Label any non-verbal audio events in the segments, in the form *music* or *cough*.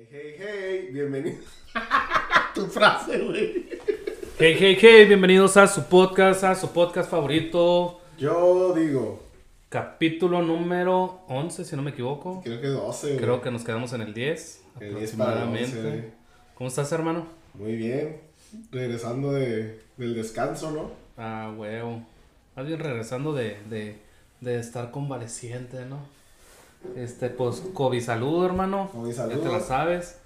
Hey, hey, hey, bienvenido. *laughs* tu frase, güey. Hey, hey, hey, bienvenidos a su podcast, a su podcast favorito. Yo digo, Capítulo número 11, si no me equivoco. creo que 12, güey. Creo que nos quedamos en el 10 El 10 para el aproximadamente. 11, güey. ¿Cómo estás, hermano? Muy bien. Regresando de, del descanso, ¿no? Ah, huevo. Más bien regresando de, de, de estar convaleciente, ¿no? Este, pues, COVID salud, hermano. COVID Ya te la sabes.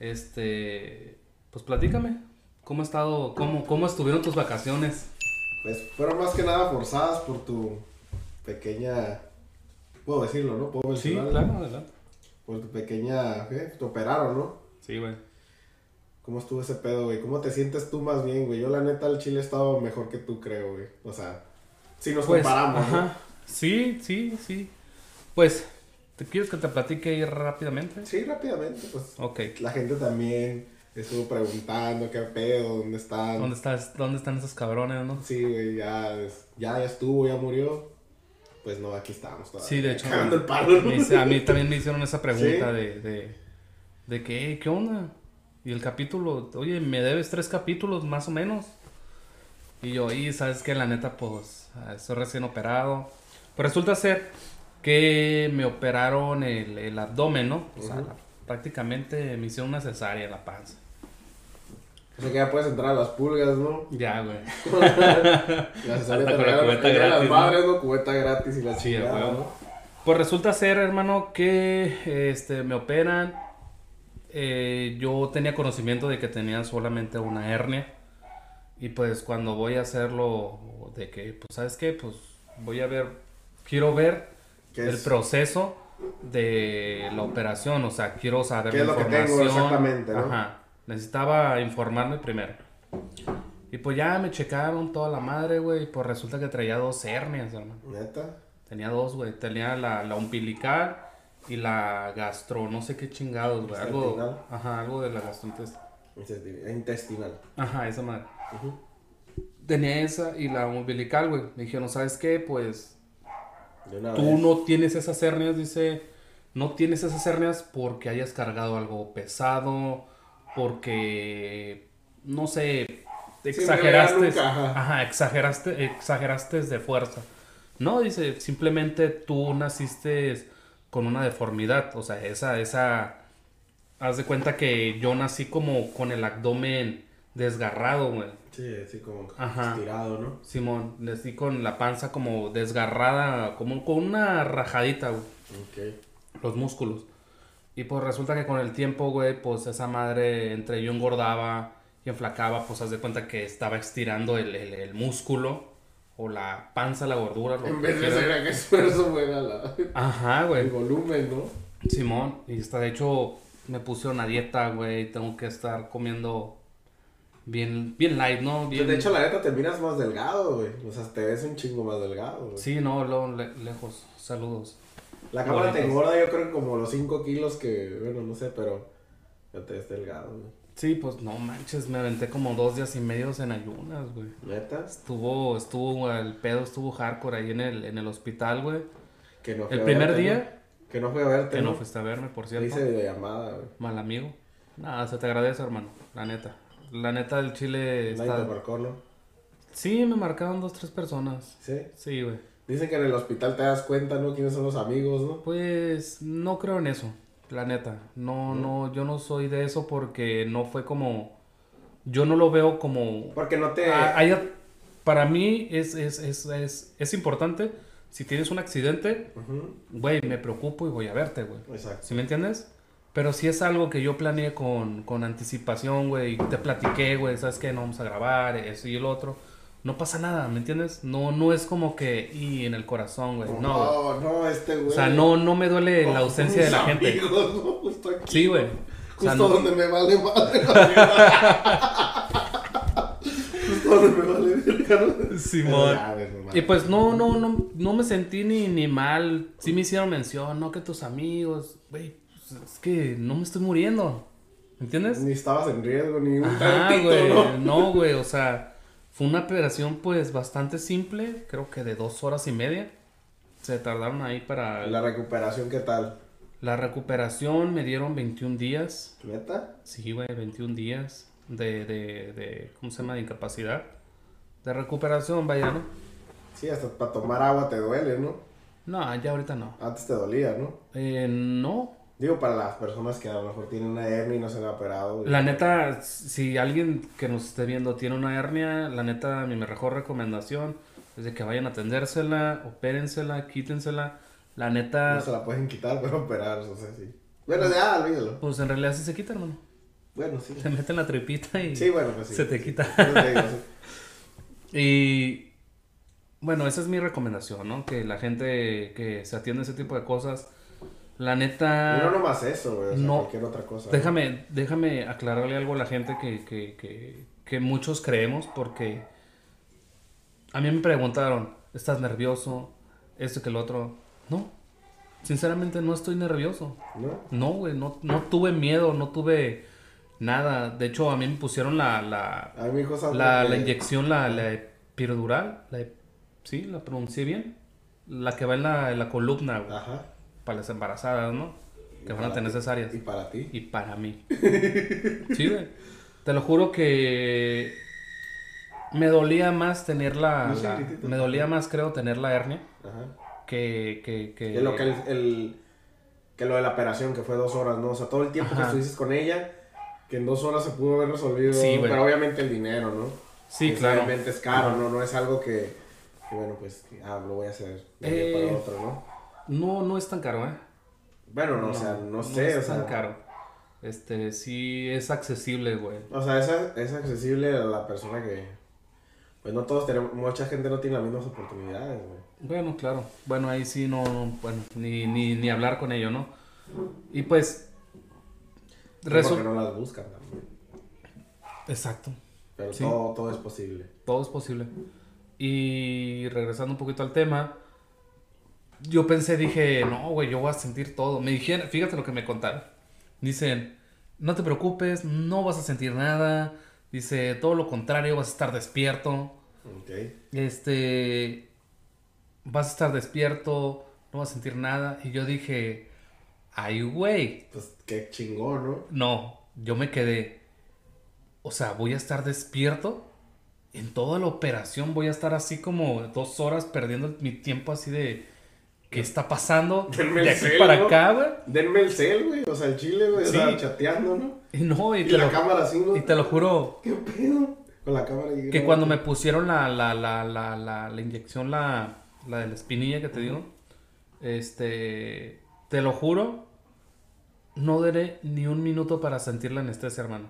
Este, pues platícame. ¿Cómo ha estado, cómo, cómo estuvieron tus vacaciones? Pues fueron más que nada forzadas por tu pequeña. Puedo decirlo, ¿no? Puedo Sí, claro, adelante. Por tu pequeña. ¿Qué? Te operaron, ¿no? Sí, güey. ¿Cómo estuvo ese pedo, güey? ¿Cómo te sientes tú más bien, güey? Yo, la neta, el chile estaba mejor que tú, creo, güey. O sea, si nos Pues, comparamos, ajá. Sí, sí, sí. Pues, ¿te quieres que te platique ahí rápidamente? ¿no? Sí, rápidamente, pues. Ok. La gente también estuvo preguntando qué pedo, dónde están. ¿Dónde, estás, ¿Dónde están esos cabrones, no? Sí, güey, ya, ya, ya estuvo, ya murió. Pues no, aquí estamos todavía. Sí, de hecho. Cagando el palo. hice- a mí también me hicieron esa pregunta ¿Sí? de, de, de que, "Hey, ¿qué onda? Y el capítulo, oye, me debes tres capítulos más o menos. Y yo, y sabes que la neta, pues, ah, estoy recién operado. Pero resulta ser que me operaron el, el abdomen, ¿no? O sea, la- prácticamente me hicieron una cesárea en la panza. O sea que ya puedes entrar a las pulgas, ¿no? Ya, güey. *laughs* Sale Hasta con la cubeta gratis, las madres, ¿no? Cubeta gratis y la Sí, chingada. ¿no? Pues resulta ser, hermano, que este, me operan. Eh, yo tenía conocimiento de que tenía solamente una hernia. Y pues cuando voy a hacerlo, de que, pues, ¿sabes qué? Pues voy a ver, quiero ver ¿Qué el es? proceso de la operación. O sea, quiero saber ¿Qué la es lo que tengo información. exactamente, no? Ajá. Necesitaba informarme primero. Y pues ya me checaron toda la madre, güey. Y pues resulta que traía dos hernias, hermano. ¿Neta? Tenía dos, güey. Tenía la, la umbilical y la gastro, no sé qué chingados, güey. Algo, ajá, algo de la gastrointestinal. Intesti- Intestinal. Ajá, esa madre. Ujú. Tenía esa y la umbilical, güey. Me dijeron, ¿sabes qué? Pues tú vez. no tienes esas hernias, dice. No tienes esas hernias porque hayas cargado algo pesado, porque, no sé, exageraste. Ajá, exageraste, exageraste de fuerza. No, dice, simplemente tú naciste con una deformidad. O sea, esa, esa. Haz de cuenta que yo nací como con el abdomen desgarrado, güey. Sí, así como Ajá. estirado, ¿no? Simón, nací con la panza como desgarrada, como con una rajadita, güey, Ok. los músculos. Y pues resulta que con el tiempo, güey, pues esa madre, entre yo engordaba y enflacaba, pues haz de cuenta que estaba estirando el, el- el músculo o la panza, la gordura. lo En que vez de hacer esfuerzo, fuera la... Ajá, el güey. volumen, ¿no? Simón, y está de hecho me pusieron a dieta, güey, tengo que estar comiendo bien, bien light, ¿no? Bien... De hecho, la neta, te miras más delgado, güey. O sea, te ves un chingo más delgado, güey. Sí, no, lo, le- lejos, saludos. La cámara te engorda, yo creo como los 5 kilos que, bueno, no sé, pero ya te ves delgado, güey. Sí, pues no manches, me aventé como dos días y medio en ayunas, güey. ¿Neta? Estuvo, estuvo, el pedo estuvo hardcore ahí en el, en el hospital, güey. Que no fui El a primer verte, día, ¿no? Que no fui a verte, que no ¿no? fuiste a verme, por cierto. hice videollamada, güey. Mal amigo. Nada, se te agradece, hermano, la neta. La neta del Chile Nadie te está... marcó, ¿no? Sí, me marcaron dos, tres personas. Sí. Sí, güey. Dicen que en el hospital te das cuenta, ¿no? Quiénes son los amigos, ¿no? Pues no creo en eso, la neta. No, no, yo no soy de eso porque no fue como... Yo no lo veo como... Porque no te... Ah, para mí es, es, es, es, es importante. Si tienes un accidente, güey, me preocupo y voy a verte, güey. Exacto. ¿Sí me entiendes? Pero si es algo que yo planeé con, con anticipación, güey, y te platiqué, güey, ¿sabes qué? No vamos a grabar, eso y el otro. No pasa nada, ¿me entiendes? No, no es como que, y en el corazón, güey. No, no, no, este güey. O sea, no, no me duele la ausencia de la gente. ¿no? Justo aquí. Sí, güey. O sea, Justo no- donde me vale madre. Justo donde me vale. Simón. Y pues no, no, no, no me sentí ni, ni mal. Sí me hicieron mención, no que tus amigos, güey, pues, es que no me estoy muriendo. ¿Me entiendes? Ni estabas en riesgo, ni un Ajá, tantito, güey. ¿no? No, güey, o sea, fue una operación pues bastante simple, creo que de dos horas y media. Se tardaron ahí para... La recuperación, ¿qué tal? La recuperación me dieron 21 días. ¿Neta? Sí, güey, 21 días de, de, de, ¿cómo se llama? De incapacidad. De recuperación, vaya, ¿no? Sí, hasta para tomar agua te duele, ¿no? No, ya ahorita no. Antes te dolía, ¿no? Eh, no. Digo, para las personas que a lo mejor tienen una hernia y no se han operado. La neta, si alguien que nos esté viendo tiene una hernia, la neta, mi mejor recomendación es de que vayan a atendérsela, opérensela, quítensela. La neta, No se la pueden quitar, pero operar, o sea, sí. Bueno, ya, olvídalo. pues en realidad sí se quita, hermano. Bueno, sí. Te meten la tripita y Sí, bueno, pues sí. se te quita. Yo te digo, sí. *laughs* Y bueno, esa es mi recomendación, ¿no? Que la gente que se atiende a ese tipo de cosas, la neta... Y no nomás eso, güey, o sea, No. cualquier otra cosa. Déjame, déjame aclararle algo a la gente que, que, que, que muchos creemos porque a mí me preguntaron, ¿estás nervioso? Esto que el otro. No, sinceramente no estoy nervioso. ¿No? No, güey, no, no tuve miedo, no tuve nada. De hecho, a mí me pusieron la, la, A sabe la, la inyección, la, la epidural. La, ep- sí, la pronuncié bien. La que va en la, en la columna, güey, Ajá. Para las embarazadas, ¿no? Que van a tener cesáreas. Y para ti. Y para mí. *laughs* Sí, güey. Te lo juro que me dolía más tener la, No sé, la- gritito. me dolía más creo tener la hernia Ajá. que que, que... Que lo que el, el- que lo de la operación, que fue dos horas, ¿no? O sea, todo el tiempo que estuviste con ella, que en dos horas se pudo haber resolvido. Sí, güey. pero obviamente el dinero, ¿no? Sí, claro. Obviamente es caro, ¿no? No es algo que, que, bueno, pues, ah, lo voy a hacer de un día Eh, para otro, ¿no? No, no es tan caro, ¿eh? Bueno, no, o sea, no, sé, es o tan caro. Este, sí es accesible, güey. O sea, es, es accesible a la persona que. Pues no todos tenemos. Mucha gente no tiene las mismas oportunidades, güey. Bueno, claro. Bueno, ahí sí no, no, bueno, ni, ni, ni hablar con ello, ¿no? Y pues... Porque no las buscan también. Exacto. Pero Sí. todo, todo es posible. Todo es posible. Y regresando un poquito al tema, yo pensé, dije, no, güey, yo voy a sentir todo. Me dijeron, fíjate lo que me contaron. Dicen, no te preocupes, no vas a sentir nada. Dice, todo lo contrario, vas a estar despierto. Ok. Este, vas a estar despierto, no vas a sentir nada. Y yo dije, ay, güey, Pues qué chingón, ¿no? no, yo me quedé. O sea, voy a estar despierto. En toda la operación voy a estar así como dos horas perdiendo mi tiempo así de... ¿Qué está pasando? Denme el de aquí cel, para ¿no? acá, güey. Denme el cel, güey. O sea, el chile, güey. Sí. O sea, chateando, ¿no? Y no, y Y te, la lo, cámara así, ¿no? y te lo juro, ¿Qué pedo? Con la cámara y que cuando me pusieron la, la, la, la, la, la inyección, la, la de la espinilla que te digo, este, te lo juro, no duré ni un minuto para sentir la anestesia, hermano.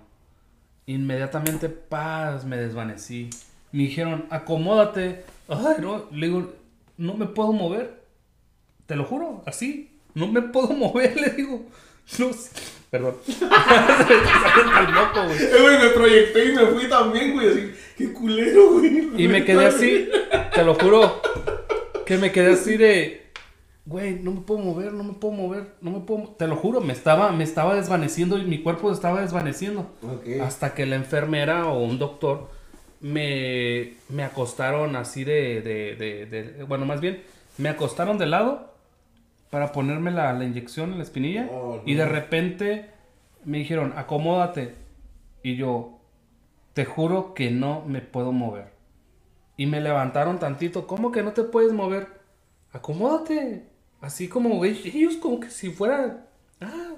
Inmediatamente, paz, me desvanecí. Me dijeron, acomódate. Ay, no, le digo, no me puedo mover. Te lo juro, así. No me puedo *laughs* mover, le digo. No sé. Perdón. Moco, güey. Eh, güey, me proyecté y me fui también, güey. Así, qué culero, güey. Y me quedé así, te lo juro, que me quedé así de, güey, no me puedo mover, no me puedo mover, no me puedo, mo-". te lo juro, me estaba, me estaba desvaneciendo y mi cuerpo se estaba desvaneciendo. Ok. Hasta que la enfermera o un doctor me, me acostaron así de, de, de, de- bueno, más bien, me acostaron de lado para ponerme la, la inyección en la espinilla Oh, y de repente me dijeron, acomódate. Y yo, te juro que no me puedo mover. Y me levantaron tantito, ¿cómo que no te puedes mover? Acomódate. Así como, güey, ellos como que si fuera, ah,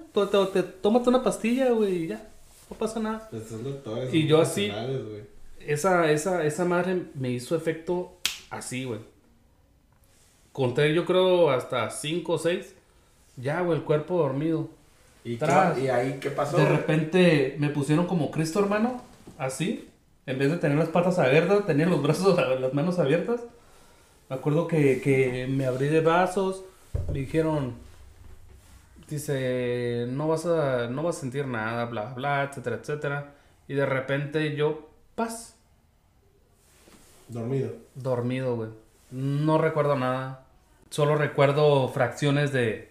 te, tómate una pastilla, güey, y ya, no pasa nada. Pues. Y yo así-. Esa, esa, esa madre me hizo efecto así, güey. Conté yo creo hasta 5 o 6. Ya, güey, el cuerpo dormido. ¿Y, Tras. ¿Y ahí qué pasó? De repente me pusieron como Cristo, hermano. Así. En vez de tener las patas abiertas, tenía los brazos, *laughs* las manos abiertas. Me acuerdo que, que me abrí de brazos. Me dijeron, dice, no vas a, no vas a sentir nada, bla, bla, etcétera, etcétera. Y de repente yo, paz, Dormido. dormido, güey. No recuerdo nada. Solo recuerdo fracciones de...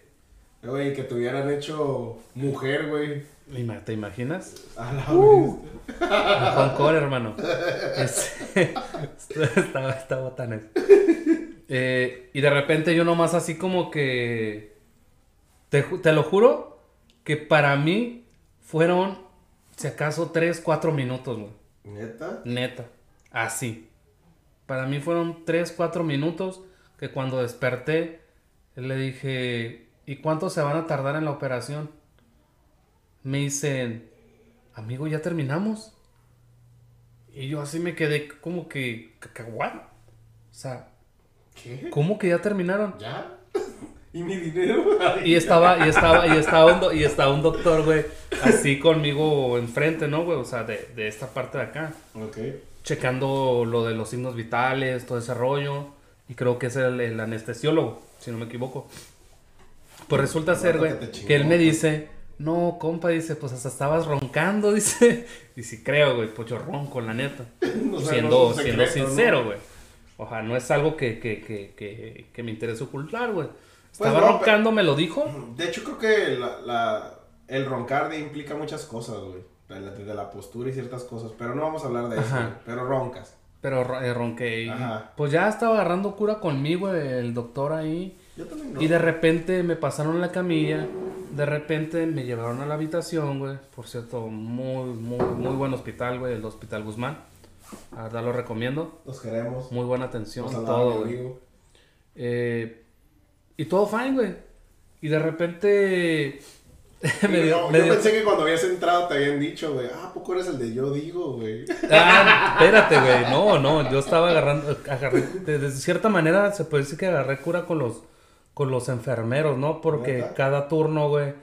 Güey, que te hubieran hecho mujer, güey. ¿Te imaginas? A la Uh. vez. Con core, hermano. *laughs* Es- *laughs* está, está botanes. Eh, y de repente yo nomás así como que Te, te lo juro que para mí fueron, si acaso, 3, 4 minutos, güey. ¿Neta? Neta. Así. Para mí fueron 3, 4 minutos que cuando desperté le dije, ¿y cuánto se van a tardar en la operación? Me dicen, amigo, ya terminamos. Y yo así me quedé como que, cacahuano. O sea, ¿Qué? ¿cómo que ya terminaron? ¿Ya? *laughs* ¿Y mi dinero? Y estaba, y estaba, y estaba un, do- y estaba un doctor, güey, así conmigo enfrente, ¿no, güey? O sea, de, de esta parte de acá. Ok. checando lo de los signos vitales, todo ese rollo. Y creo que es el, el anestesiólogo, si no me equivoco. Pues resulta ser, güey, que que él me dice, no, compa, dice, pues hasta estabas roncando, *laughs* dice. Y sí creo, güey, pues yo ronco, la neta. *laughs* O sea, siendo no siendo secreto, sincero, ¿no? güey. Ojalá, no es algo que, que, que, que, me interese ocultar, güey. Pues Estaba no, roncando, me lo dijo. *clears throat* De hecho, creo que la, la- el roncar implica muchas cosas, güey. De la, de la postura y ciertas cosas. Pero no vamos a hablar de eso. Pero roncas. Pero ro- eh, ronqué. y- Ajá. pues ya estaba agarrando cura conmigo, el doctor ahí. Yo también no. Y de repente me pasaron la camilla, de repente me llevaron a la habitación, güey. Por cierto, muy, muy, muy buen hospital, güey, el Hospital Guzmán. La verdad lo recomiendo. Los queremos. Muy buena atención, Nos todo, güey. Eh, y todo fine, güey. Y de repente me Y dio, no, yo pensé que cuando habías entrado te habían dicho, güey, ah, ¿a poco eres el de yo digo, güey? Ah, espérate, güey. No, no, yo estaba agarrando, agarré, de, de cierta manera se puede decir que agarré cura con los, con los enfermeros, ¿no? Porque ¿Neta? cada turno, güey,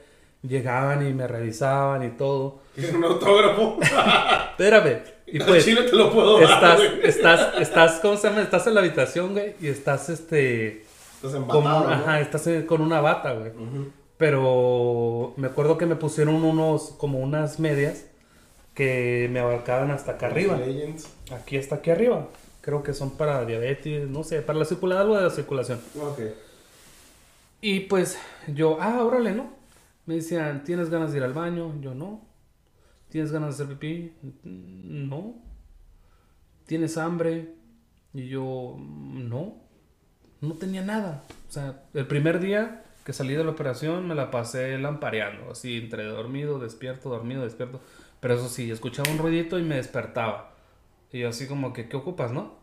llegaban y me revisaban y todo. ¿Quieres un autógrafo? *laughs* Espérame. Y Al pues, chile te lo puedo dar, estás, güey. estás, estás, ¿cómo se llama? Estás en la habitación, güey, y estás, este, Estás con, embatado, ¿no? ajá, estás en- con una bata, güey. Ujú. Pero me acuerdo que me pusieron unos, como unas medias que me abarcaban hasta acá arriba. Legends. Aquí hasta aquí arriba. Creo que son para diabetes, no sé, para la circulación, algo de la circulación. Ok. Y pues yo, ah, órale, ¿no? Me decían, ¿tienes ganas de ir al baño? Yo no. ¿Tienes ganas de hacer pipí? "Mm, No. ¿Tienes hambre? Y yo, "Mm, no. No tenía nada. O sea, el primer día que salí de la operación me la pasé lampareando, así entre dormido, despierto, dormido, despierto. Pero eso sí, escuchaba un ruidito y me despertaba. Y yo así como que, ¿qué ocupas, no?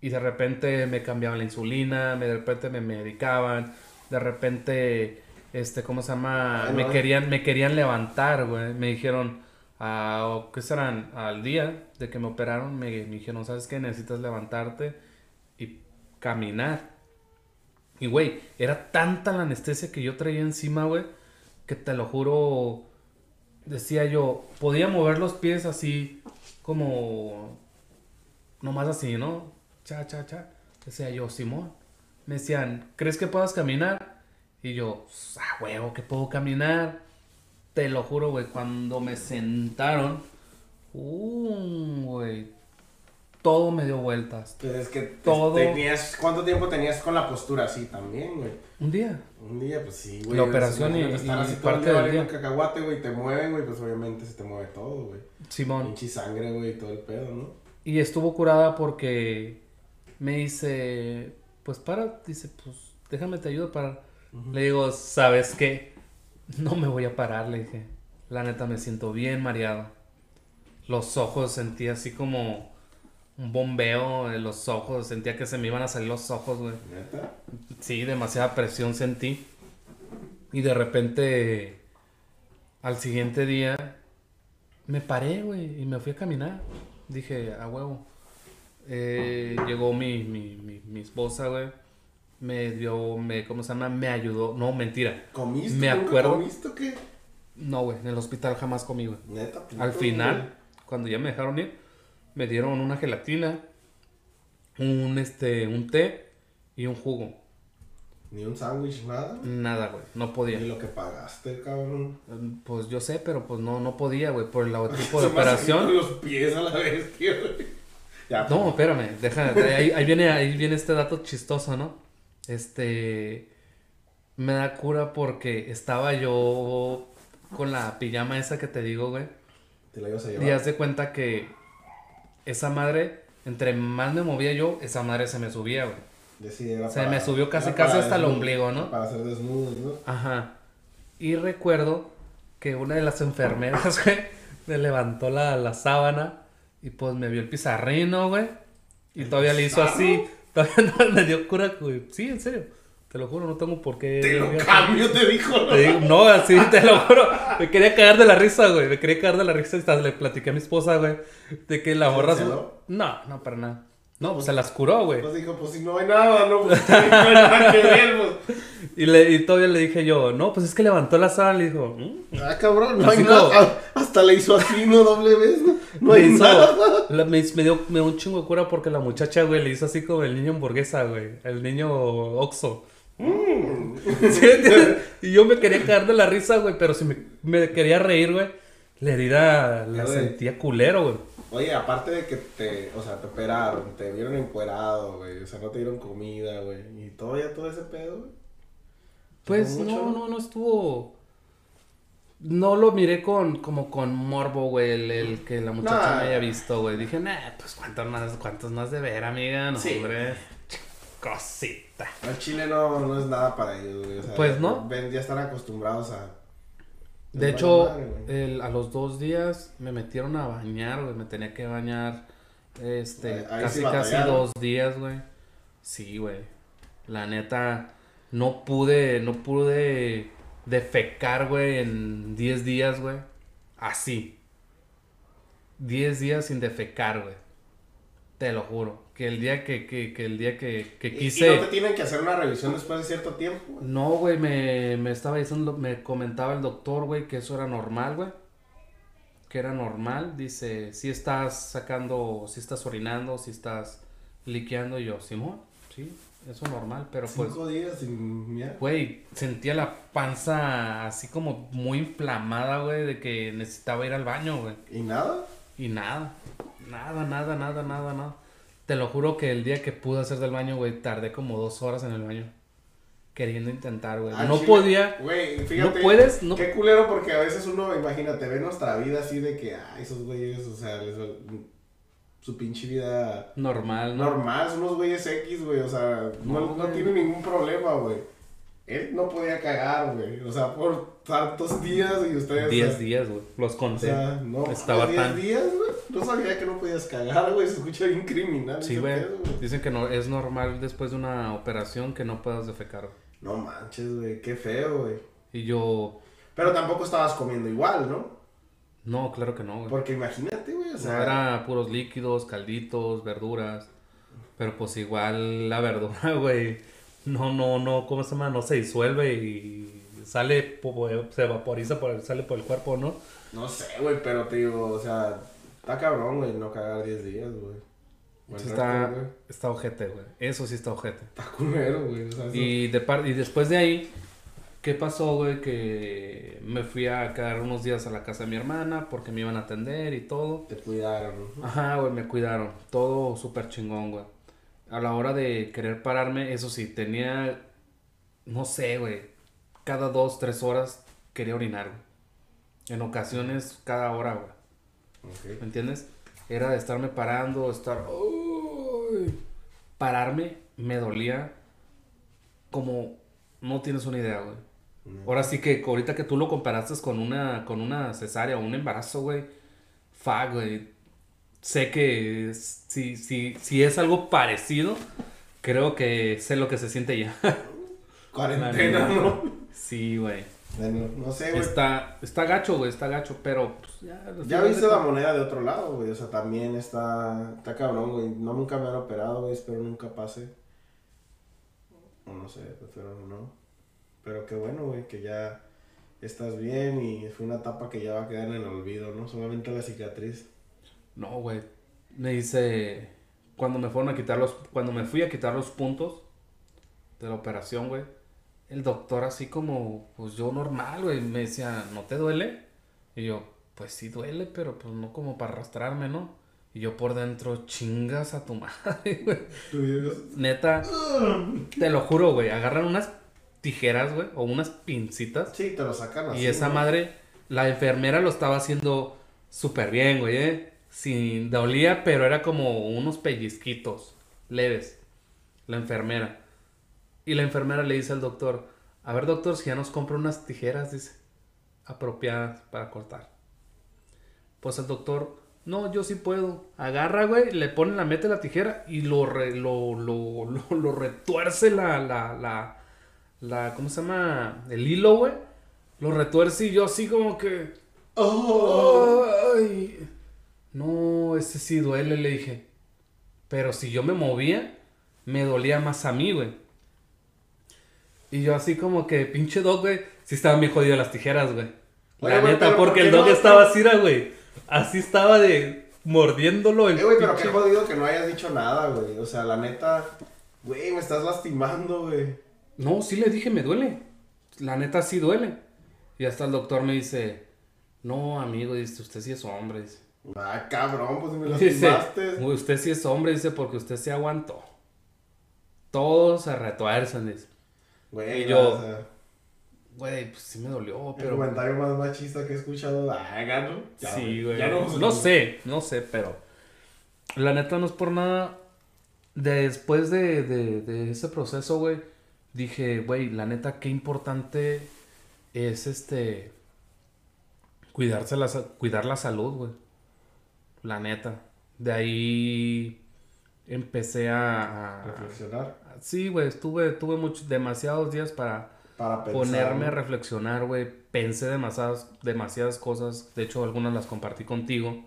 Y de repente me cambiaban la insulina, me- de repente me medicaban, de repente, este, ¿cómo se llama? Ay, me no. querían, me querían levantar, güey. Me dijeron, ah, ¿qué serán? Al día de que me operaron, me, me dijeron, ¿sabes qué? Necesitas levantarte y caminar. Y, güey, era tanta la anestesia que yo traía encima, güey, que te lo juro, decía yo, podía mover los pies así, como, nomás así, ¿no? Cha, cha, cha. Decía yo, Simón. Me decían, ¿crees que puedas caminar? Y yo, ah, huevo, que puedo caminar. Te lo juro, güey, cuando me sentaron, uh, güey, todo me dio vueltas. Pero es que Todo. tenías, ¿cuánto tiempo tenías con la postura así también, güey? Un día. Un día, pues sí, güey. La operación y- estar y así todo el parte día del día. cacahuate, güey, te mueven, güey, pues obviamente se te mueve todo, güey. Simón. Pinche sangre, güey, todo el pedo, ¿no? Y estuvo curada porque me dice, pues para, dice, pues déjame te ayudo a parar. Le digo, ¿sabes qué? No me voy a parar, le dije. La neta me siento bien mareado. Los ojos sentí así como un bombeo en los ojos, sentía que se me iban a salir los ojos, güey. ¿Neta? Sí, demasiada presión sentí. Y de repente, al siguiente día, me paré, güey, y me fui a caminar. Dije, a huevo. Eh, llegó mi, mi, mi, mi esposa, güey. Me dio, me, ¿cómo se llama? Me ayudó. No, mentira. ¿Comiste? Me ¿Nunca acuerdo. ¿Comiste o qué? No, güey, en el hospital jamás comí, güey. Neta, Al final, cuando ya me dejaron ir, me dieron una gelatina, un, este, un té y un jugo. Ni un sándwich, nada. Nada, güey, no podía. Ni lo que pagaste, cabrón. Pues yo sé, pero pues no, no podía, güey, por el *laughs* tipo Se de me operación. los pies a la bestia, güey. Ya, No, espérame, deja, ahí, ahí viene, ahí viene este dato chistoso, ¿no? Este, me da cura porque estaba yo con la pijama esa que te digo, güey. Te la ibas a llevar. Y haz de cuenta que esa madre, entre más me movía yo, esa madre se me subía, güey. Era Se para- me subió casi casi hasta el ombligo, ¿no? Para hacer desnudos, ¿no? Ajá. Y recuerdo que una de las enfermeras, *laughs* güey, me levantó la, la sábana y pues me vio el pizarrino, güey. Y todavía le hizo así. Todavía *laughs* no me dio cura, güey. Sí, en serio. Te lo juro, no tengo por qué. Te lo cambio, te dijo. ¿no? Te digo, no, así te lo juro. Me quería cagar de la risa, güey. Me quería cagar de la risa. Y hasta le platiqué a mi esposa, güey. De que la ¿Se morra. No, no, para nada. No, pues se las curó, güey. Pues dijo, pues si no hay nada, ¿no? Pues *laughs* no hay nada que ver, pues. Y, le, y todavía le dije yo, no, pues es que levantó la sábana. Le dijo, "Mm". Ah, cabrón, no Así hay como- nada. Hasta le hizo así, ¿no? Doble vez, ¿no? No hay hizo- nada. la- me, me dio, me dio un chingo de cura porque la muchacha, güey, le hizo así como el niño hamburguesa, güey. El niño Oxo. Mm. *laughs* Y yo me quería caer de la risa, güey, pero si me, me quería reír, güey, la herida la sentía culero, güey. Oye, aparte de que te, o sea, te operaron, te vieron encuerado, güey, o sea, no te dieron comida, güey, y todo ya todo ese pedo, güey. Pues no, ¿no? no, no estuvo. No lo miré con, como con morbo, güey, el, el que la muchacha Nah. me haya visto, güey. Dije, nah, pues cuántos más, cuántos más de ver, amiga, no, Sí. hombre. Cosita. El chile no, no es nada para ellos, güey, o sea, Pues, ¿no? Ven, ya están acostumbrados a... De hecho, madre, el- a los dos días me metieron a bañar, güey. Me tenía que bañar, este, Ahí- casi, sí casi dos días, güey. Sí, güey. La neta, no pude, no pude defecar, güey, en 10 días, güey. Así. 10 días sin defecar, güey. Te lo juro. Que el día que, que, que el día que, que ¿Y- quise... ¿Y no te tienen que hacer una revisión después de cierto tiempo? güey? No, güey, me, me estaba diciendo, me comentaba el doctor, güey, que eso era normal, güey. Que era normal. Dice, si estás sacando, si estás orinando, si estás liqueando. Y yo, Simón, sí, eso es normal, pero pues, Cinco días sin mierda. güey, sentía la panza así como muy inflamada, güey, de que necesitaba ir al baño, güey. ¿Y nada? Y nada, nada, nada, nada, nada, nada. Te lo juro que el día que pude hacer del baño, güey, tardé como dos horas en el baño. Queriendo intentar, güey. Al No chile, podía. Güey, fíjate. No puedes, no- Qué culero porque a veces uno, imagínate, ve nuestra vida así de que, ay, esos güeyes, o sea, les, su pinche vida Normal, ¿no? normal, son unos güeyes X, güey, o sea, no, No, no güey. tiene ningún problema, güey. Él no podía cagar, güey, o sea, por tantos días y ustedes... o Diez sea, días, güey. Los O conté. sea, no, Estaba diez tan- días, güey. No sabía que no podías cagar, güey. Se escucha bien criminal. sí, güey. Dicen que no, es normal después de una operación que no puedas defecar. güey. No manches, güey. Qué feo, güey. Y yo. Pero tampoco estabas comiendo igual, ¿no? No, claro que no, güey. Porque imagínate, güey. O No, sea, era puros líquidos, calditos, verduras. Pero pues igual la verdura, *laughs* güey. No, no, no, ¿cómo se llama? No se disuelve y sale, se vaporiza, por el, sale por el cuerpo, ¿no? No sé, güey, pero te digo, o sea, está cabrón, güey, no cagar 10 días, güey. Está, güey. está ojete, güey. Eso sí está ojete. Está culero, güey. O sea, eso- Y, de par- y después de ahí, ¿qué pasó, güey? Que me fui a quedar unos días a la casa de mi hermana porque me iban a atender y todo. te cuidaron, ¿no? Ajá, güey, me cuidaron. Todo súper chingón, güey. A la hora de querer pararme, eso sí, tenía, no sé, güey, cada dos, tres horas quería orinar, güey. En ocasiones, cada hora, güey. ¿Me Ok. entiendes? Era de estarme parando, estar... ¡Uy! Pararme me dolía como... No tienes una idea, güey. No. Ahora sí que ahorita que tú lo comparaste con una, con una cesárea o un embarazo, güey. Fa, güey. Sé que si, si, si es algo parecido, creo que sé lo que se siente ya. *laughs* Cuarentena. ¿no? sí, güey. Bueno, no sé, güey. Está, está gacho, güey, está gacho, pero pues, ya... Ya viste la moneda de otro lado, güey. O sea, también está, está cabrón, güey. No nunca me han operado, güey. Espero nunca pase. O no sé, espero no. Pero qué bueno, güey, que ya estás bien y fue una etapa que ya va a quedar en el olvido, ¿no? Solamente la cicatriz. No, güey. Me dice... Cuando me fueron a quitar los... Cuando me fui a quitar los puntos de la operación, güey. El doctor así como... Pues yo normal, güey. Me decía, ¿no te duele? Y yo, pues sí duele, pero pues no como para arrastrarme, ¿no? Y yo por dentro, chingas a tu *laughs* madre, güey. Neta, te lo juro, güey. Agarran unas tijeras, güey. O unas pincitas. Sí, te lo sacan así. Y esa madre, la enfermera lo estaba haciendo súper bien, güey, ¿eh? Sin dolía, pero era como unos pellizquitos leves. la enfermera. Y la enfermera le dice al doctor, a ver doctor, si ya nos compra unas tijeras, dice, apropiadas para cortar. Pues el doctor, no, yo sí puedo. Agarra, güey, le pone, la mete la tijera y lo, lo, lo, *laughs* lo, retuerce la, la, la, la, ¿cómo se llama? El hilo, güey. Lo retuerce y yo así como que... Oh. Ay. No, ese sí duele, le dije. Pero si yo me movía, me dolía más a mí, güey. Y yo así como que, pinche dog, güey, sí estaban bien jodidas las tijeras, güey. La neta, porque el dog estaba así, güey. Así estaba de mordiéndolo el Eh, güey, pero qué jodido que no hayas dicho nada, güey. O sea, la neta, güey, me estás lastimando, güey. No, sí le dije, me duele. La neta sí duele. Y hasta el doctor me dice, no, amigo, dice, usted sí es hombre, dice. Ah, cabrón, pues me lastimaste. Dice, usted sí es hombre, dice, porque usted se aguantó. Todos se retuercen, dice. Güey, y yo, güey, pues sí me dolió, pero... El comentario más machista que he escuchado, ah, gano. sí, güey. no, sé, no sé, pero... La neta no es por nada. Después de, de, de ese proceso, güey, dije, güey, la neta, qué importante es este... Cuidarse la, cuidar la salud, güey. La neta. De ahí empecé a... Reflexionar. sí, güey, estuve, tuve muchos, demasiados días para, para ponerme a reflexionar, güey. Pensé demasiadas, demasiadas cosas. De hecho, algunas las compartí contigo.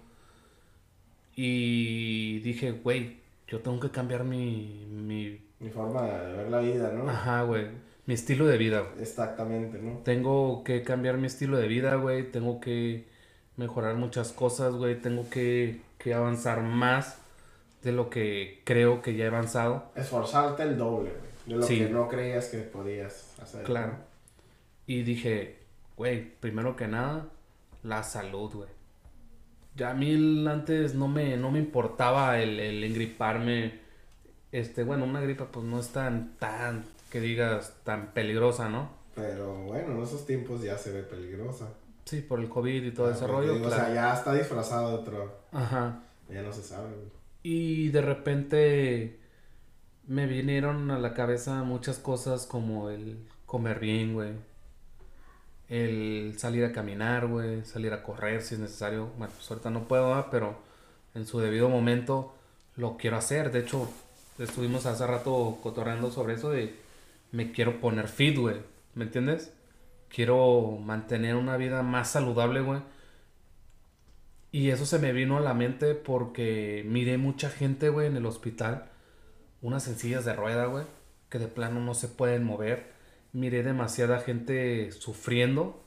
Y dije, güey, yo tengo que cambiar mi, mi... Mi forma de ver la vida, ¿no? Ajá, güey. Mi estilo de vida. Exactamente, ¿no? Tengo que cambiar mi estilo de vida, güey. Tengo que mejorar muchas cosas, güey. Tengo que, que avanzar más de lo que creo que ya he avanzado. Esforzarte el doble, güey. De lo que no creías que podías hacer. Claro. Y dije, güey, primero que nada, la salud, güey. Ya a mí antes no me, no me importaba el, el engriparme. Este, bueno, una gripa pues no es tan, tan, que digas, tan peligrosa, ¿no? Pero bueno, en esos tiempos ya se ve peligrosa. Sí, por el COVID y todo ah, ese rollo. O sea, ya está disfrazado de otro. Ajá. Ya no se sabe, güey. Y de repente me vinieron a la cabeza muchas cosas como el comer bien, güey. El salir a caminar, güey. Salir a correr si es necesario. Bueno, pues ahorita no puedo, pero en su debido momento lo quiero hacer. De hecho, estuvimos hace rato cotorreando sobre eso de me quiero poner fit, güey. ¿Me entiendes? Quiero mantener una vida más saludable, güey. Y eso se me vino a la mente porque miré mucha gente, güey, en el hospital. Unas sencillas de rueda, güey, que de plano no se pueden mover. Miré demasiada gente sufriendo,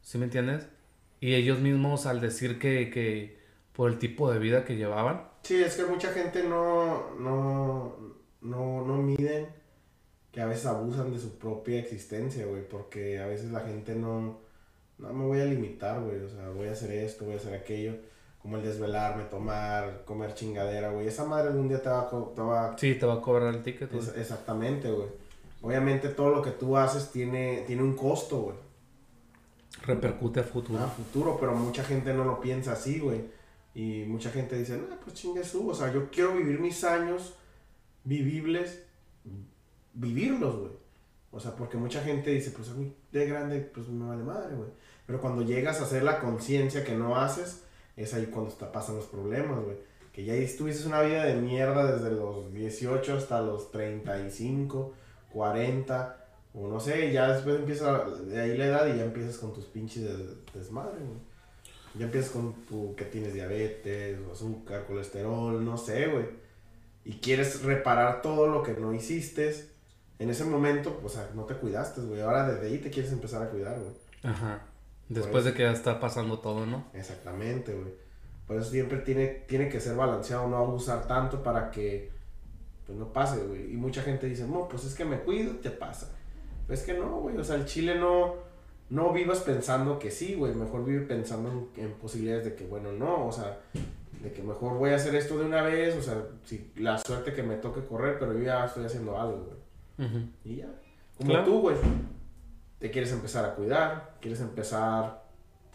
¿sí me entiendes? Y ellos mismos al decir que, que por el tipo de vida que llevaban. Sí, es que mucha gente no, no, no, no miden que a veces abusan de su propia existencia, güey, porque a veces la gente no no me voy a limitar, güey, o sea, voy a hacer esto, voy a hacer aquello, como el desvelarme, tomar, comer chingadera, güey, esa madre algún día te va, te va... Sí, te va a cobrar el ticket, güey. exactamente, güey. Obviamente todo lo que tú haces tiene, tiene un costo, güey. Repercute a futuro. A futuro, pero mucha gente no lo piensa así, güey. Y mucha gente dice, no, pues chingue su, o sea, yo quiero vivir mis años vivibles, vivirlos, güey. O sea, porque mucha gente dice, pues a mí de grande, pues me vale madre, güey. Pero cuando llegas a hacer la conciencia que no haces, es ahí cuando te pasan los problemas, güey. Que ya estuviste una vida de mierda desde los 18 hasta los 35, 40, o no sé, ya después empieza de ahí la edad y ya empiezas con tus pinches de, desmadre, güey. Ya empiezas con tu que tienes diabetes, azúcar, colesterol, no sé, güey. Y quieres reparar todo lo que no hiciste. En ese momento, o sea, no te cuidaste, güey. Ahora desde ahí te quieres empezar a cuidar, güey. Ajá. Después de que ya está pasando todo, ¿no? Exactamente, güey. Por eso siempre tiene, tiene que ser balanceado, no abusar tanto para que pues, no pase, güey. Y mucha gente dice, no, pues es que me cuido, te pasa. Pero es que no, güey. O sea, el chile no, no vivas pensando que sí, güey. Mejor vive pensando en, posibilidades de que, bueno, no. O sea, de que mejor voy a hacer esto de una vez. O sea, si la suerte que me toque correr, pero yo ya estoy haciendo algo, güey. Y ya. Como tú, güey te quieres empezar a cuidar, quieres empezar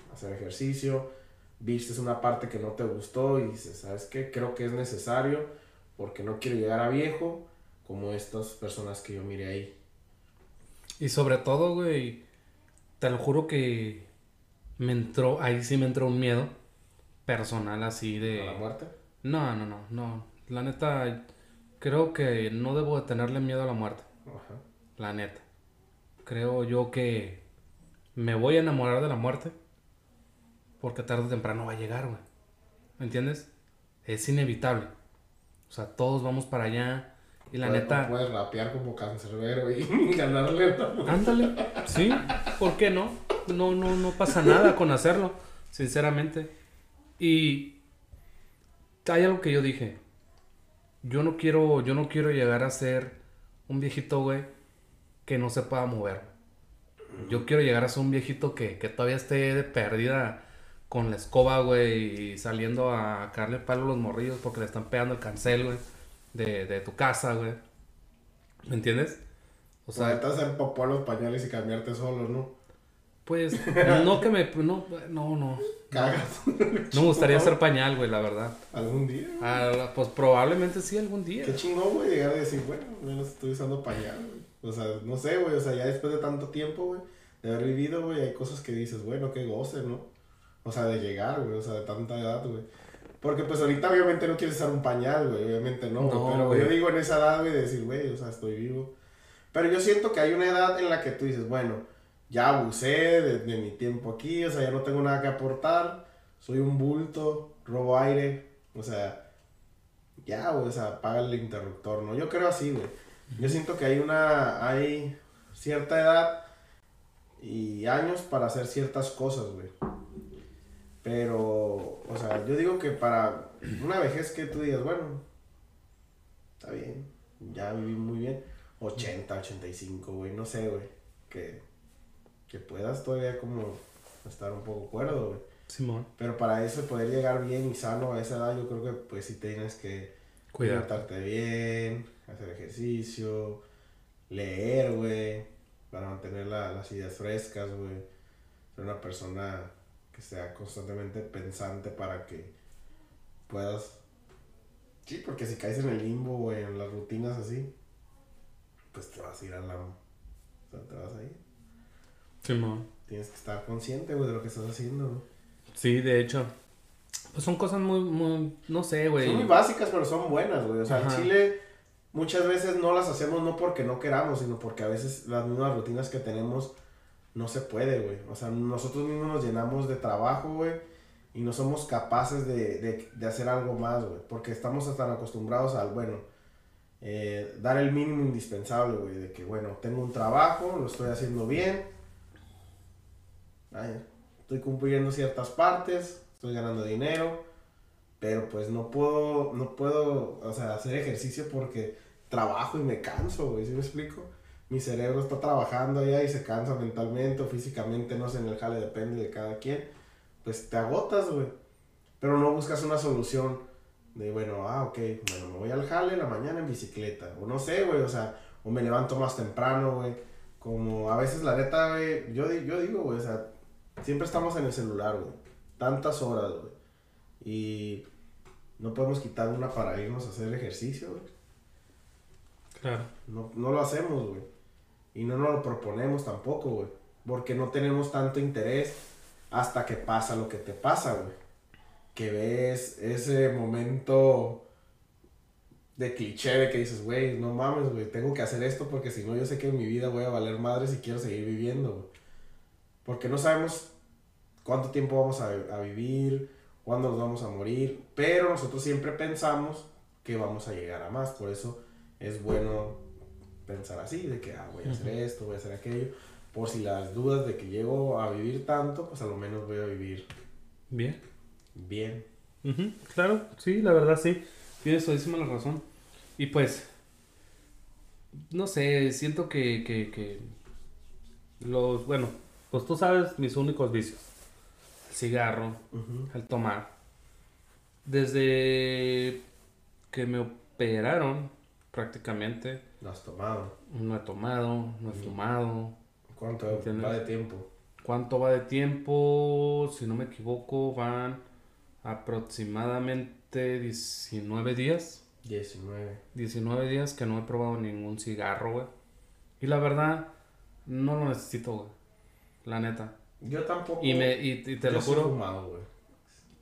a hacer ejercicio, vistes una parte que no te gustó y dices, ¿sabes qué? Creo que es necesario porque no quiero llegar a viejo como estas personas que yo miré ahí. Y sobre todo, güey, te lo juro que me entró, ahí sí me entró un miedo personal así de... ¿A la muerte? No, no, no, no. La neta, creo que no debo de tenerle miedo a la muerte. Ajá. La neta. Creo yo que me voy a enamorar de la muerte porque tarde o temprano va a llegar, güey. ¿Me entiendes? Es inevitable. O sea, todos vamos para allá. Y la Puedes- neta... Puedes rapear como cancerbero *laughs* y ganarle la- Ándale, sí, ¿por qué no? No, no, no pasa nada con hacerlo, sinceramente. Y hay algo que yo dije. Yo no quiero, yo no quiero llegar a ser un viejito, güey, que no se pueda mover. Yo quiero llegar a ser un viejito que, que todavía esté de perdida con la escoba, güey, y saliendo a caerle palo a los morrillos porque le están pegando el cancel, güey, de, de tu casa, güey. ¿Me entiendes? O sea, los pañales y cambiarte solo, ¿no? Pues, *laughs* no que me. No, no, no. Cagas. No me gustaría ser pañal, güey, la verdad. ¿Algún día? Ah, pues probablemente sí algún día. Qué chingón, güey, llegar a decir, bueno, menos estoy usando pañal, güey. O sea, no sé, güey, o sea, ya después de tanto tiempo, güey, de haber vivido, güey, hay cosas que dices, bueno, qué goce, ¿no? O sea, de llegar, güey, o sea, de tanta edad, güey. Porque pues ahorita obviamente no quieres usar un pañal, güey, obviamente no, No, pero güey. yo digo en esa edad, güey, de decir, güey, o sea, estoy vivo. Pero yo siento que hay una edad en la que tú dices, bueno, ya abusé de, mi tiempo aquí, o sea, ya no tengo nada que aportar, soy un bulto, robo aire, o sea, ya, o sea, apaga el interruptor, ¿no? Yo creo así, güey. Yo siento que hay una, hay cierta edad y años para hacer ciertas cosas, güey. Pero, o sea, yo digo que para una vejez que tú digas, bueno, está bien, ya viví muy bien, 80, 85, güey, no sé, güey, que, que puedas todavía como estar un poco cuerdo, güey. Simón, Pero para eso, poder llegar bien y sano a esa edad, yo creo que pues sí tienes que alimentarte bien, hacer ejercicio, leer, güey, para mantener la- las ideas frescas, güey. Ser una persona que sea constantemente pensante para que puedas... Sí, porque si caes en el limbo o en las rutinas así, pues te vas a ir a la... O sea, te vas a ir. Simón. Tienes que estar consciente, güey, de lo que estás haciendo, güey. Sí, de hecho. Pues son cosas muy, muy. No sé, güey. Son muy básicas, pero son buenas, güey. O sea, en. Chile muchas veces no las hacemos no porque no queramos, sino porque a veces las mismas rutinas que tenemos no se puede, güey. O sea, nosotros mismos nos llenamos de trabajo, güey, y no somos capaces de, de, de hacer algo más, güey. Porque estamos tan acostumbrados al, bueno, eh, dar el mínimo indispensable, güey, de que, bueno, tengo un trabajo, lo estoy haciendo bien, ay, estoy cumpliendo ciertas partes, estoy ganando dinero, pero pues no puedo, no puedo, o sea, hacer ejercicio porque trabajo y me canso, güey, ¿sí me explico? Mi cerebro está trabajando allá y se cansa mentalmente o físicamente, no sé, en el jale depende de cada quien, pues te agotas, güey, pero no buscas una solución de, bueno, ah, ok, bueno, me voy al jale en la mañana en bicicleta, o no sé, güey, o sea, o me levanto más temprano, güey, como a veces la neta, güey, yo, yo digo, güey, o sea, siempre estamos en el celular, güey, tantas horas, güey, y no podemos quitar una para irnos a hacer ejercicio, güey. Claro. No, no lo hacemos, güey. Y no nos lo proponemos tampoco, güey. Porque no tenemos tanto interés hasta que pasa lo que te pasa, güey. Que ves ese momento de cliché de que dices, güey, no mames, güey, tengo que hacer esto porque si no yo sé que en mi vida voy a valer madre si quiero seguir viviendo, güey. Porque no sabemos cuánto tiempo vamos a, a vivir, cuándo nos vamos a morir, pero nosotros siempre pensamos que vamos a llegar a más, por eso es bueno pensar así, de que ah, voy a hacer esto, voy a hacer aquello, por si las dudas de que llego a vivir tanto, pues a lo menos voy a vivir Bien. bien. Ujú, Claro, sí, la verdad sí. Tienes todísima la razón. Y pues, no sé, siento que, que, que los, bueno, pues tú sabes mis únicos vicios. El cigarro, el tomar. Desde que me operaron, prácticamente, Lo has tomado. no he tomado, no he Ujú. fumado. ¿Cuánto ¿Entiendes? va de tiempo? ¿Cuánto va de tiempo? Si no me equivoco, van aproximadamente 19 días 19. 19 días que no he probado ningún cigarro, güey. Y la verdad, no lo necesito, güey. La neta. Yo tampoco. Y, me, y, y te yo lo juro. fumado, güey.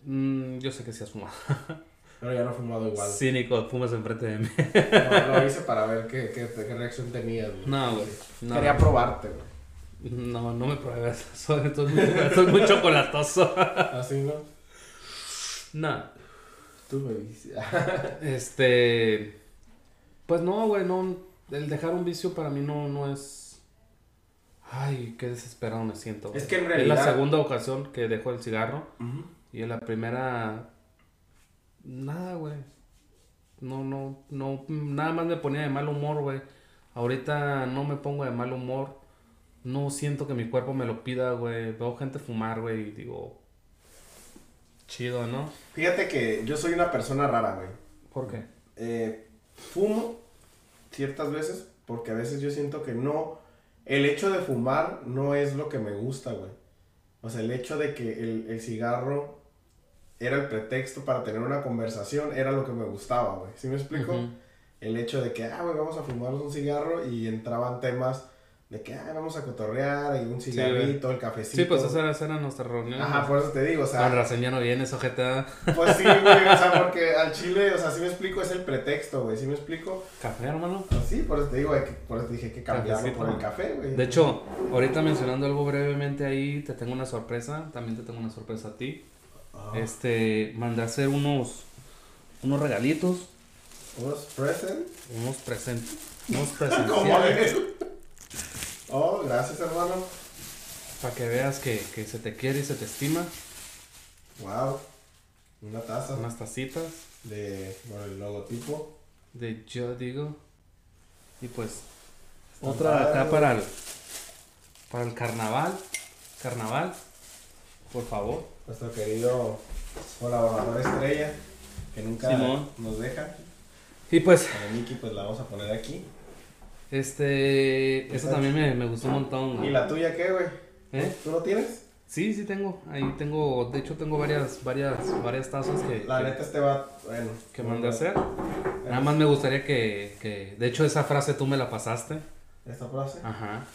mm, yo sé que sí has fumado. *laughs* Pero ya no he fumado igual. Cínico, fumas enfrente de mí. No, lo hice para ver qué, qué, qué reacción tenías, güey. No, güey. No. Quería probarte, güey. No, no me pruebes. *laughs* Soy, soy muy, soy muy chocolatoso. *laughs* Así, ¿no? no. Tú me dices. Este. Pues no, güey, no. El dejar un vicio para mí no, no es. Ay, qué desesperado me siento. Es que en Es realidad. la segunda ocasión que dejo el cigarro. Y en la primera. Nada, güey. No, no, no. Nada más me ponía de mal humor, güey. Ahorita no me pongo de mal humor. No siento que mi cuerpo me lo pida, güey. Veo gente fumar, güey, y digo. Chido, ¿no? Fíjate que yo soy una persona rara, güey. ¿Por qué? Eh, fumo ciertas veces porque a veces yo siento que no. El hecho de fumar no es lo que me gusta, güey. O sea, el hecho de que el, el cigarro era el pretexto para tener una conversación era lo que me gustaba, güey. ¿Sí me explico? El hecho de que, ah, güey, vamos a fumarnos un cigarro y entraban temas de que, ah, vamos a cotorrear y un cigarrito, el cafecito. Sí, pues esa era, esa era nuestra reunión. Ajá, por eso te digo, o sea. Con razón ya no viene, ojeta. Pues sí, güey, o sea, *laughs* porque al chile, o sea, sí me explico, es el pretexto, güey, sí me explico. Café, hermano. Pues sí, por eso te digo, que- por eso te dije que cambiarlo por el café, güey. De hecho, ahorita mencionando algo brevemente ahí, te tengo una sorpresa. También te tengo una sorpresa a ti. Ah, Este, mandé a hacer unos, unos regalitos, unos present. unos presentes, *laughs* unos ¿Cómo presenciales, es? Oh, gracias, hermano. para que veas que, que se te quiere y se te estima. Wow. Una taza Unas tacitas de, bueno, el logotipo. de yo digo. Y pues, Está otra padre, acá para el, para el carnaval. Carnaval, por favor. Nuestro querido colaborador estrella, que nunca Simón. nos deja. Y pues, A Miki, pues la vamos a poner aquí. Este, eso también me, me gustó un montón. ¿Y la tuya qué, güey? ¿Eh? ¿Tú no tienes? Sí, sí tengo. Ahí tengo, de hecho tengo varias, varias, varias tazas que, La que, neta este va, bueno. que mandé a hacer. Nada más me gustaría que, que, de hecho esa frase tú me la pasaste. Esta frase. Ajá.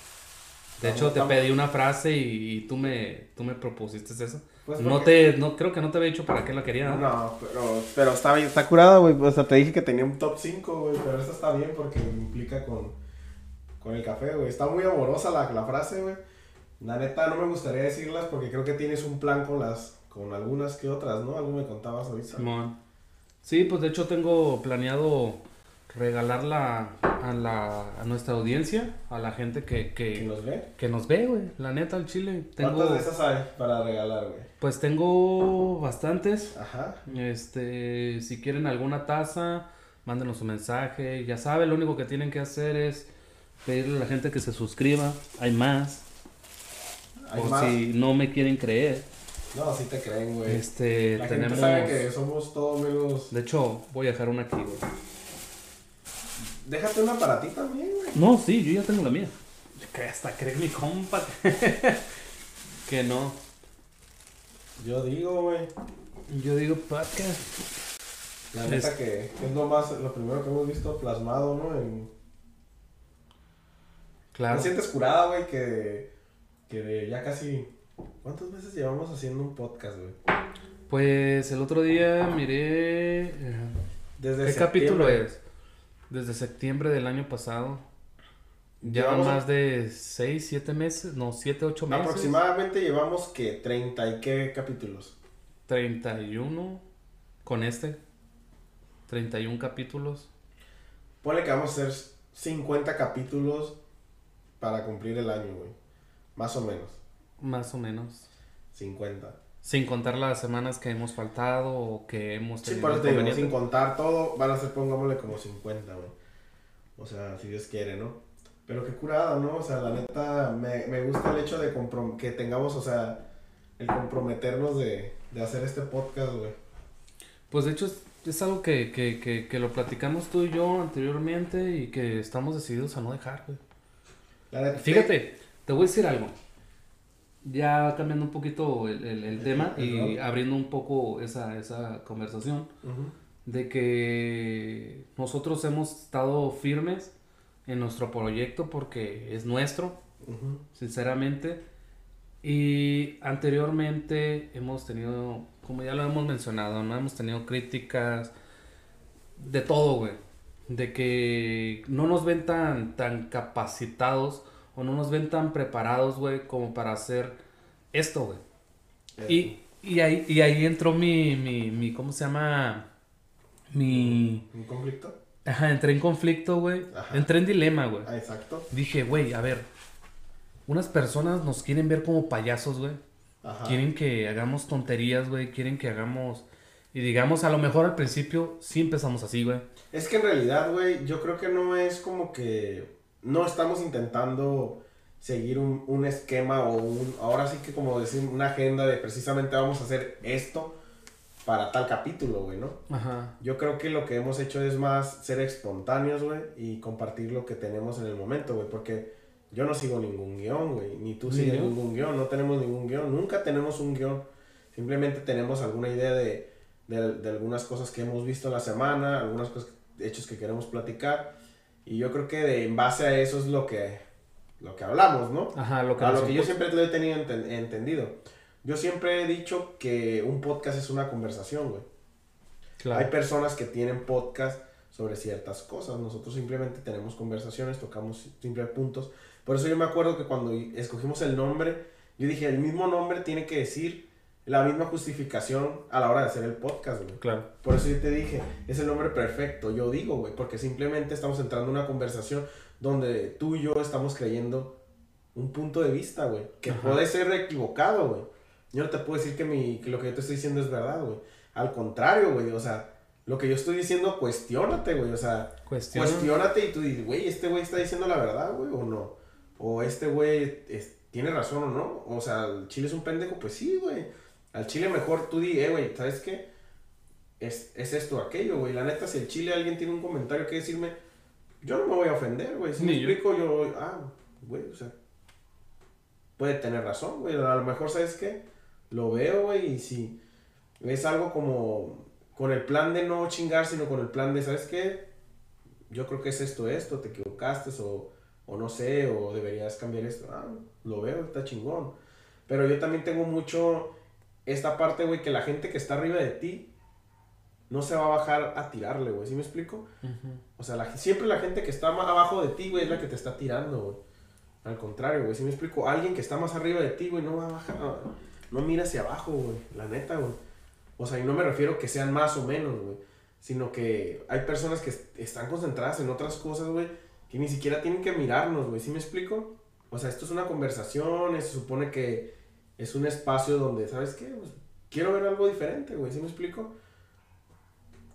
De hecho te pedí una frase y, y tú me, tú me propusiste eso. Pues No te, no, creo que no te había dicho para qué la quería. ¿no? No, pero, pero está bien, está curada, güey. O sea, te dije que tenía un top 5, güey. Pero esta está bien porque implica con, con el café, güey. Está muy amorosa la, la frase, güey. La neta, no me gustaría decirlas porque creo que tienes un plan con las, con algunas que otras, ¿no? Algo me contabas ahorita. Simón. Sí, pues de hecho tengo planeado regalarla a la, a nuestra audiencia, a la gente que, ¿Quién que, los ve? que nos ve, güey. La neta, al chile. Tengo, ¿Cuántas de esas hay para regalar, güey? pues tengo bastantes. Ajá. Este, si quieren alguna taza, mándenos un mensaje. Ya saben, lo único que tienen que hacer es pedirle a la gente que se suscriba. Hay más. ¿Hay o más? si no me quieren creer. No, sí te creen, güey. Este, la tenemos. gente sabe que somos todos menos... De hecho, voy a dejar una aquí, güey. Déjate una para ti también, güey. No, sí, yo ya tengo la mía. Que hasta cree mi compa. *laughs* que no. Yo digo, güey. Yo digo, podcast. La neta Es- que es lo más, lo primero que hemos visto plasmado, ¿no? En, Claro. ¿No sientes curada, güey, que, que de ya casi... ¿Cuántas veces llevamos haciendo un podcast, güey? Pues el otro día miré. eh, Desde ¿Qué septiembre. capítulo es? Desde septiembre del año pasado. Ya Llevamos- más de 6, 7 meses, no, 7, 8 meses. Aproximadamente llevamos, que 30 y qué capítulos? 31 con este. 31 capítulos. Ponle que vamos a hacer 50 capítulos para cumplir el año, güey. Más o menos. Más o menos. 50. Sin contar las semanas que hemos faltado o que hemos Sí, tenido por eso te digo, sin contar todo, van a ser, pongámosle como 50, güey. O sea, si Dios quiere, ¿no? Pero qué curada, ¿no? O sea, la neta, me, me gusta el hecho de que tengamos, o sea, el comprometernos de, de hacer este podcast, güey. Pues de hecho es, es algo que, que, que, que lo platicamos tú y yo anteriormente y que estamos decididos a no dejar, güey. La Fíjate, te voy a decir algo. Ya cambiando un poquito el, el- el tema el y abriendo un poco esa, esa conversación. De que nosotros hemos estado firmes en nuestro proyecto porque es nuestro, sinceramente. Y anteriormente hemos tenido, como ya lo hemos mencionado, ¿no? Hemos tenido críticas de todo, güey. De que no nos ven tan, tan capacitados o no nos ven tan preparados, güey, como para hacer esto, güey. Y, y, ahí, y ahí entró mi, mi, mi, ¿cómo se llama? Mi... ¿Un conflicto? Ajá, entré en conflicto, güey. Entré en dilema, güey. Ah, exacto. Dije, güey, a ver, unas personas nos quieren ver como payasos, güey. Ajá. Quieren que hagamos tonterías, güey. Quieren que hagamos... Y digamos, a lo mejor al principio sí empezamos así, güey. Es que en realidad, güey, yo creo que no es como que no estamos intentando seguir un, esquema o un, ahora sí que como decir, una agenda de precisamente vamos a hacer esto para tal capítulo, güey, ¿no? Ajá. Yo creo que lo que hemos hecho es más ser espontáneos, güey, y compartir lo que tenemos en el momento, güey, porque yo no sigo ningún guion, güey, ni tú sigues ningún guion, no tenemos ningún guion, nunca tenemos un guion, simplemente tenemos alguna idea de, de, de algunas cosas que hemos visto en la semana, algunas cosas, hechos que queremos platicar, y yo creo que de, en base a eso es lo que, lo que hablamos, ¿no? Ajá, lo que, a lo que yo siempre lo he tenido entendido. Yo siempre he dicho que un podcast es una conversación, güey. Claro. Hay personas que tienen podcast sobre ciertas cosas. Nosotros simplemente tenemos conversaciones, tocamos simples puntos. Por eso yo me acuerdo que cuando escogimos el nombre, yo dije, el mismo nombre tiene que decir la misma justificación a la hora de hacer el podcast, güey. Claro. Por eso yo te dije, es el nombre perfecto, yo digo, güey, porque simplemente estamos entrando en una conversación donde tú y yo estamos creyendo un punto de vista, güey, que puede ser equivocado, güey. Yo no te puedo decir que, mi, que lo que yo te estoy diciendo es verdad, güey. Al contrario, güey, o sea, lo que yo estoy diciendo, cuestiónate, güey, o sea, cuestiónate y tú dices, güey, este güey está diciendo la verdad, güey, o no. O este güey tiene razón o no. O sea, el chile es un pendejo, pues sí, güey al chile mejor tú di, eh, güey, ¿sabes qué? Es, es esto, aquello, güey. La neta, si el chile alguien tiene un comentario que decirme, yo no me voy a ofender, güey. Si me explico, yo, ah, güey, o sea, puede tener razón, güey. A lo mejor, ¿sabes qué? Lo veo, güey, y si es algo como con el plan de no chingar, sino con el plan de, ¿sabes qué? Yo creo que es esto, esto, te equivocaste, o, o no sé, o deberías cambiar esto. Ah, lo veo, está chingón. Pero yo también tengo mucho esta parte, güey, que la gente que está arriba de ti no se va a bajar a tirarle, güey. ¿Sí me explico? O sea, siempre la gente que está más abajo de ti, güey, es la que te está tirando, güey. Al contrario, güey. ¿Sí me explico? Alguien que está más arriba de ti, güey, no va a bajar. No, mira hacia abajo, güey. La neta, güey. O sea, y no me refiero que sean más o menos, güey. Sino que hay personas que están concentradas en otras cosas, güey, que ni siquiera tienen que mirarnos, güey. ¿Sí me explico? O sea, esto es una conversación, se supone que es un espacio donde, ¿sabes qué? Pues, quiero ver algo diferente, güey, ¿sí me explico?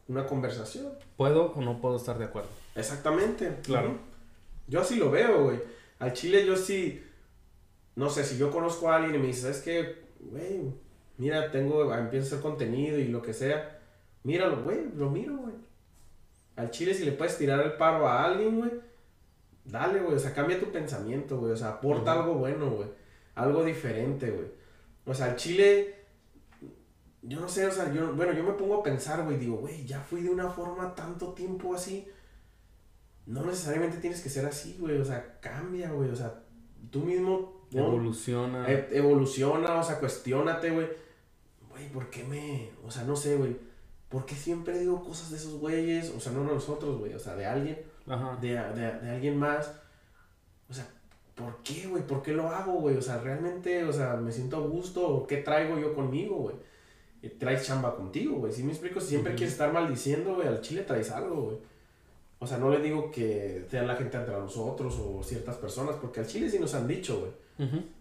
Una conversación. ¿Puedo o no puedo estar de acuerdo? Exactamente. Claro. Yo así lo veo, güey. Al chile yo sí, no sé, si yo conozco a alguien y me dice, ¿sabes qué? Güey, mira, tengo, empiezo a hacer contenido y lo que sea. Míralo, güey, lo miro, güey. Al chile si le puedes tirar el paro a alguien, güey, dale, güey. O sea, cambia tu pensamiento, güey. O sea, aporta algo bueno, güey algo diferente, güey. O sea, el Chile, yo no sé, o sea, yo, bueno, yo me pongo a pensar, güey, digo, güey, ya fui de una forma tanto tiempo así. No necesariamente tienes que ser así, güey, o sea, cambia, güey, o sea, tú mismo... Evoluciona. E, evoluciona, o sea, cuestionate, güey. Güey, ¿por qué me...? O sea, no sé, güey. ¿Por qué siempre digo cosas de esos güeyes? O sea, no de nosotros, güey, o sea, de alguien. Ajá. De, de, de alguien más. O sea, ¿por qué, güey? ¿Por qué lo hago, güey? O sea, realmente, o sea, me siento a gusto, o qué traigo yo conmigo, güey. Traes chamba contigo, güey. Si me explico, si siempre quieres estar maldiciendo, güey, al chile traes algo, güey. O sea, no le digo que sea la gente entre nosotros o ciertas personas, porque al chile sí nos han dicho, güey.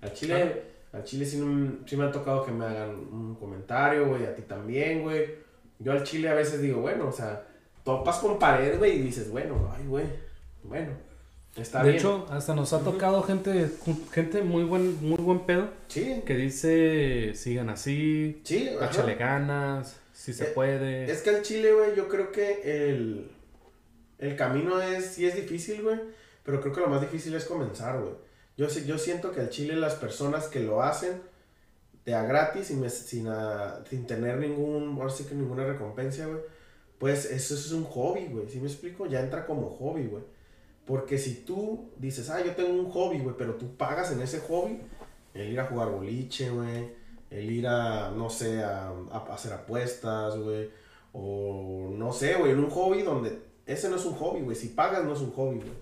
Al chile, al chile sí, sí, me ha tocado que me hagan un comentario, güey, a ti también, güey. Yo al chile a veces digo, bueno, o sea, topas con pared, güey, y dices, bueno, ay, güey, bueno de hecho, hasta nos ha tocado gente, gente muy buen, muy buen pedo. Sí. Que dice, sigan así. Sí. Échale ganas, si se eh, puede. Es que el Chile, güey, yo creo que el, el camino es, sí es difícil, güey. Pero creo que lo más difícil es comenzar, güey. Yo, yo siento que al Chile las personas que lo hacen de a gratis sin, sin, sin tener ningún, ahora sí que ninguna recompensa, güey pues eso es un hobby, güey. ¿Sí me explico? Ya entra como hobby, güey. Porque si tú dices, ah, yo tengo un hobby, güey, pero tú pagas en ese hobby, el ir a jugar boliche, güey, el ir a, no sé, a, a hacer apuestas, güey, o no sé, güey, en un hobby donde ese no es un hobby, güey. Si pagas no es un hobby, güey.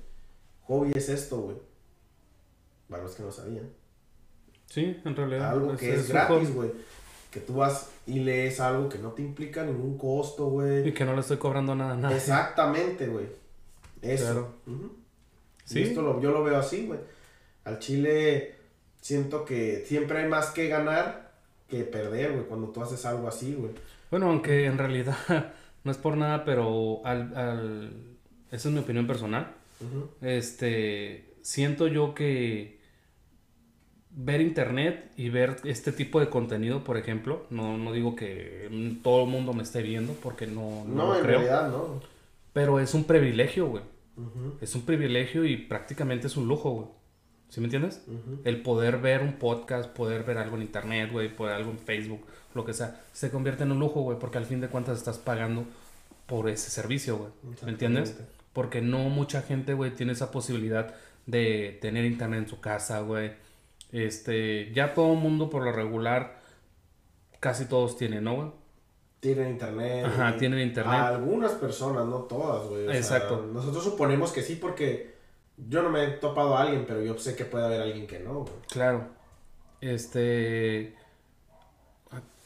Hobby es esto, güey. Para los que no sabían. Sí, en realidad. Algo que es, gratis, güey. Que tú vas y lees algo que no te implica ningún costo, güey. Y que no le estoy cobrando nada, nada. Exactamente, güey. Eso. Claro. Sí. esto lo, yo lo veo así, güey. Al Chile siento que siempre hay más que ganar que perder, güey, cuando tú haces algo así, güey. Bueno, aunque en realidad *laughs* no es por nada, pero al, al... esa es mi opinión personal. Este, siento yo que ver internet y ver este tipo de contenido, por ejemplo, no, no digo que todo el mundo me esté viendo porque no, no, no en creo. Realidad, no. Pero es un privilegio, güey. Es un privilegio y prácticamente es un lujo, güey. ¿Sí me entiendes? El poder ver un podcast, poder ver algo en internet, güey, poder algo en Facebook, lo que sea, se convierte en un lujo, güey, porque al fin de cuentas estás pagando por ese servicio, güey. ¿Me entiendes? Porque no mucha gente, güey, tiene esa posibilidad de tener internet en su casa, güey. Este, ya todo el mundo por lo regular, casi todos tienen, ¿no, güey? Tienen internet. Ajá, tienen internet. Algunas personas, no todas, güey. Exacto. nosotros suponemos que sí porque yo no me he topado a alguien, pero yo sé que puede haber alguien que no, güey. Claro. Este...